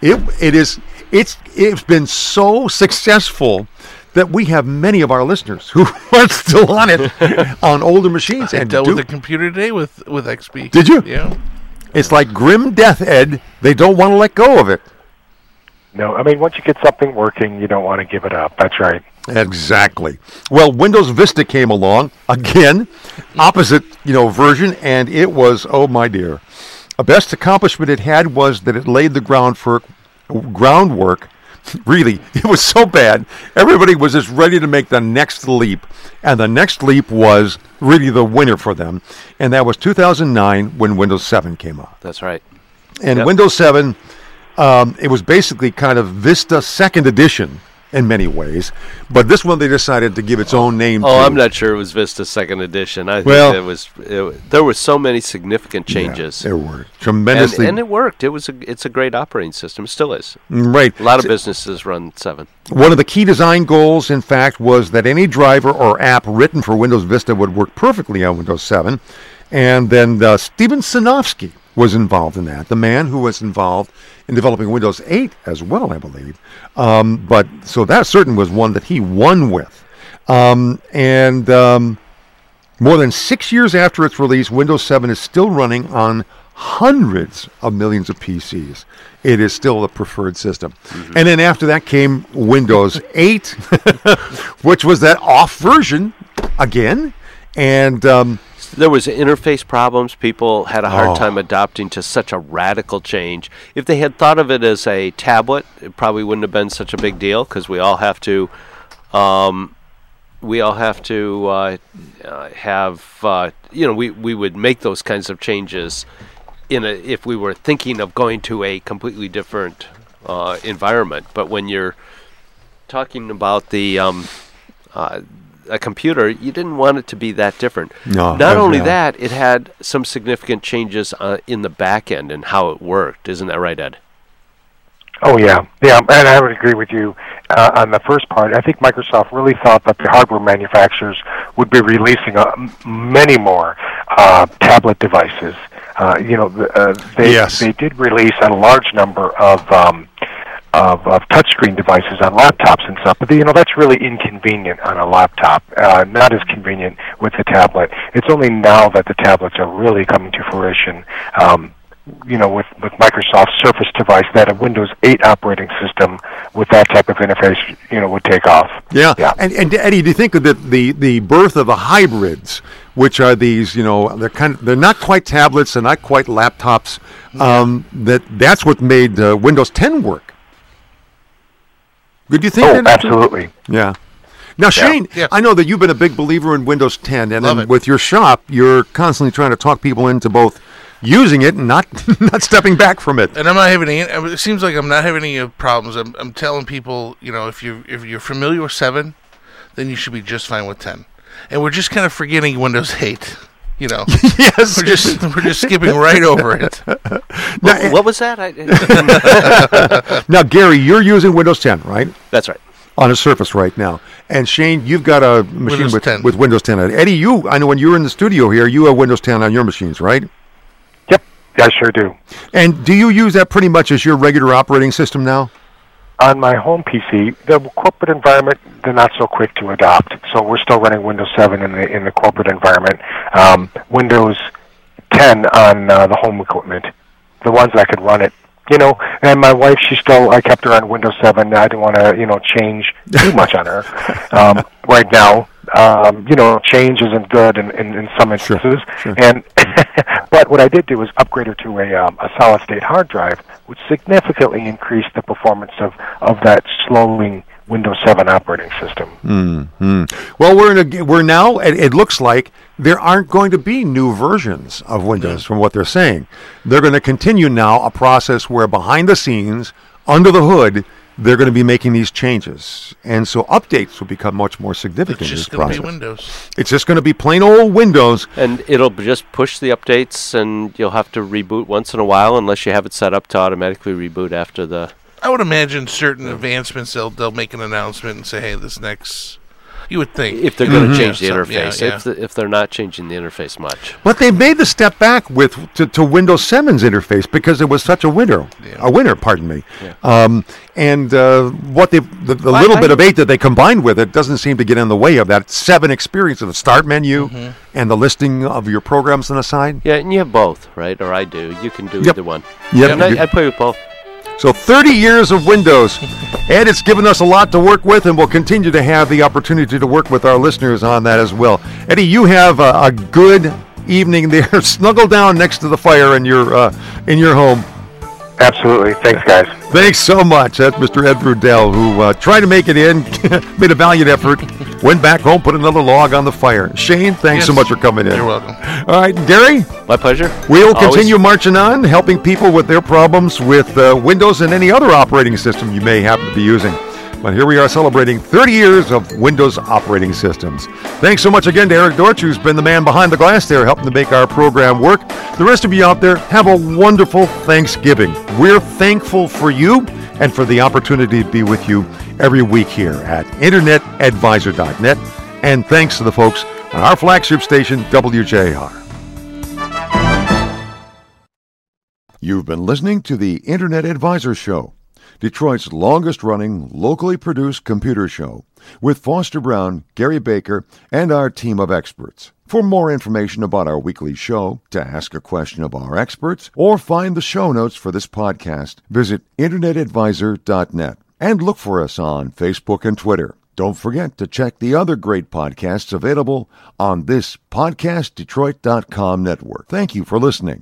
it it is it's it's been so successful that we have many of our listeners who are still on it on older machines I and dealt do- with the computer today with with XP. Did you? Yeah. it's like grim death ed they don't want to let go of it No, I mean once you get something working, you don't want to give it up. That's right. exactly well windows vista came along again opposite you know version and it was oh my dear a best accomplishment it had was that it laid the ground for groundwork really it was so bad everybody was just ready to make the next leap and the next leap was really the winner for them and that was 2009 when windows 7 came out That's right. and Yep. windows 7 um, it was basically kind of vista second edition in many ways but this one they decided to give its own name Oh, to. I'm not sure it was Vista Second Edition. I Well- think it was. It, there were so many significant changes, there were tremendously and it worked. It was a. It's a great operating system. It still is. right A lot of businesses run seven. One of the key design goals, in fact, was that any driver or app written for Windows Vista would work perfectly on Windows 7. And then uh, Steven Sinofsky was involved in that, the man who was involved in developing Windows 8 as well, I believe. Um, but so that certain was one that he won with. Um, and um, more than six years after its release, Windows 7 is still running on hundreds of millions of PCs. It is still the preferred system. And then after that came Windows 8, which was that off version again. And um, There was interface problems. People had a hard Oh. time adopting to such a radical change. If they had thought of it as a tablet, it probably wouldn't have been such a big deal because we all have to, um, we all have to uh, uh, have, uh, you know, we we would make those kinds of changes in a if we were thinking of going to a completely different uh, environment. But when you're talking about the um, uh, a computer, you didn't want it to be that different. No, Not only no. that, it had some significant changes uh, in the back end and how it worked. Isn't that right, Ed? Oh yeah, yeah, and I would agree with you uh, on the first part. I think Microsoft really thought that the hardware manufacturers would be releasing uh, many more uh, tablet devices. Uh, you know, uh, they Yes. they did release a large number of um, of, of touchscreen devices on laptops and stuff, but you know that's really inconvenient on a laptop. Uh, not as convenient with the tablet. It's only now that the tablets are really coming to fruition. Um, you know, with, with Microsoft Surface device, that a Windows 8 operating system with that type of interface, you know, would take off. Yeah. Yeah. And, and Eddie, do you think that the, the birth of the hybrids, which are these, you know, they're kind of, they're not quite tablets, they're not quite laptops, um, that that's what made uh, Windows 10 work? Good, do you think? Oh, that- absolutely. Yeah. Now, Shane, Yes. I know that you've been a big believer in Windows 10, and Love it. with your shop, you're constantly trying to talk people into both using it and not not stepping back from it. and I'm not having any. It seems like I'm not having any problems. I'm, I'm telling people, you know, if you if you're familiar with seven, then you should be just fine with ten. And we're just kind of forgetting Windows eight. You know, yes. we're just we're just skipping right over it. Now, eh, what was that? I, now, Gary, you're using Windows 10, right? that's right. on a Surface right now. And Shane, you've got a machine Windows with, 10. with Windows 10 on it. Eddie, you, I know when you were in the studio here, you have Windows 10 on your machines, right? Yep, I sure do. And do you use that pretty much as your regular operating system now? On my home PC, the corporate environment, they're not so quick to adopt. So we're still running Windows 7 in the in the corporate environment. Um, Windows 10 on uh, the home equipment, the ones that could run it. You know, and my wife, she still, I kept her on Windows 7. I didn't want to, you know, change too much on her. Um, right now, um, you know, change isn't good in, in, in some instances. sure. And but what I did do was upgrade her to a, um, a solid state hard drive, which significantly increased the performance of, of that slowing Windows 7 operating system. Well, we're in a we're now. It, it looks like there aren't going to be new versions of Windows, from what they're saying. They're going to continue now a process where behind the scenes, under the hood, they're going to be making these changes, and so updates will become much more significant It's in this just going to process. be Windows. It's just going to be plain old Windows. And it'll just push the updates, and you'll have to reboot once in a while, unless you have it set up to automatically reboot after the. I would imagine certain advancements they'll they'll make an announcement and say, "Hey, this next." You would think If they're going to change the Yeah, some- interface, yeah, yeah. If, the, if they're not changing the interface much. But they made the step back with to, to Windows 7's interface because it was such a winner, a winner. Pardon me. Um, and uh, what they the, the Well, little I- bit of eight that they combined with it doesn't seem to get in the way of that seven experience of the start menu Mm-hmm. and the listing of your programs on the side. Yeah, and you have both, right? Or I do. You can do Yep. either one. Yep. And I, I play with both. So 30 years of Windows. Ed, it's given us a lot to work with, and we'll continue to have the opportunity to work with our listeners on that as well. Eddie, you have a, a good evening there. Snuggle down next to the fire in your uh, in your home. Absolutely. Thanks, guys. Thanks so much. That's Mr. Ed Rudell, who uh, tried to make it in, made a valiant effort, went back home, put another log on the fire. Shane, thanks so much for coming in. You're welcome. All right, Gary, My pleasure. we'll Always. continue marching on, helping people with their problems with uh, Windows and any other operating system you may happen to be using. But here we are celebrating 30 years of Windows operating systems. Thanks so much again to Eric Dorch, who's been the man behind the glass there, helping to make our program work. The rest of you out there, have a wonderful Thanksgiving. We're thankful for you and for the opportunity to be with you every week here at InternetAdvisor.net. And thanks to the folks on our flagship station, WJR. You've been listening to the Internet Advisor Show, Detroit's longest running, locally produced computer show, with Foster Brown, Gary Baker, and our team of experts. For more information about our weekly show, to ask a question of our experts, or find the show notes for this podcast, visit InternetAdvisor.net and look for us on Facebook and Twitter. Don't forget to check the other great podcasts available on this PodcastDetroit.com network. Thank you for listening.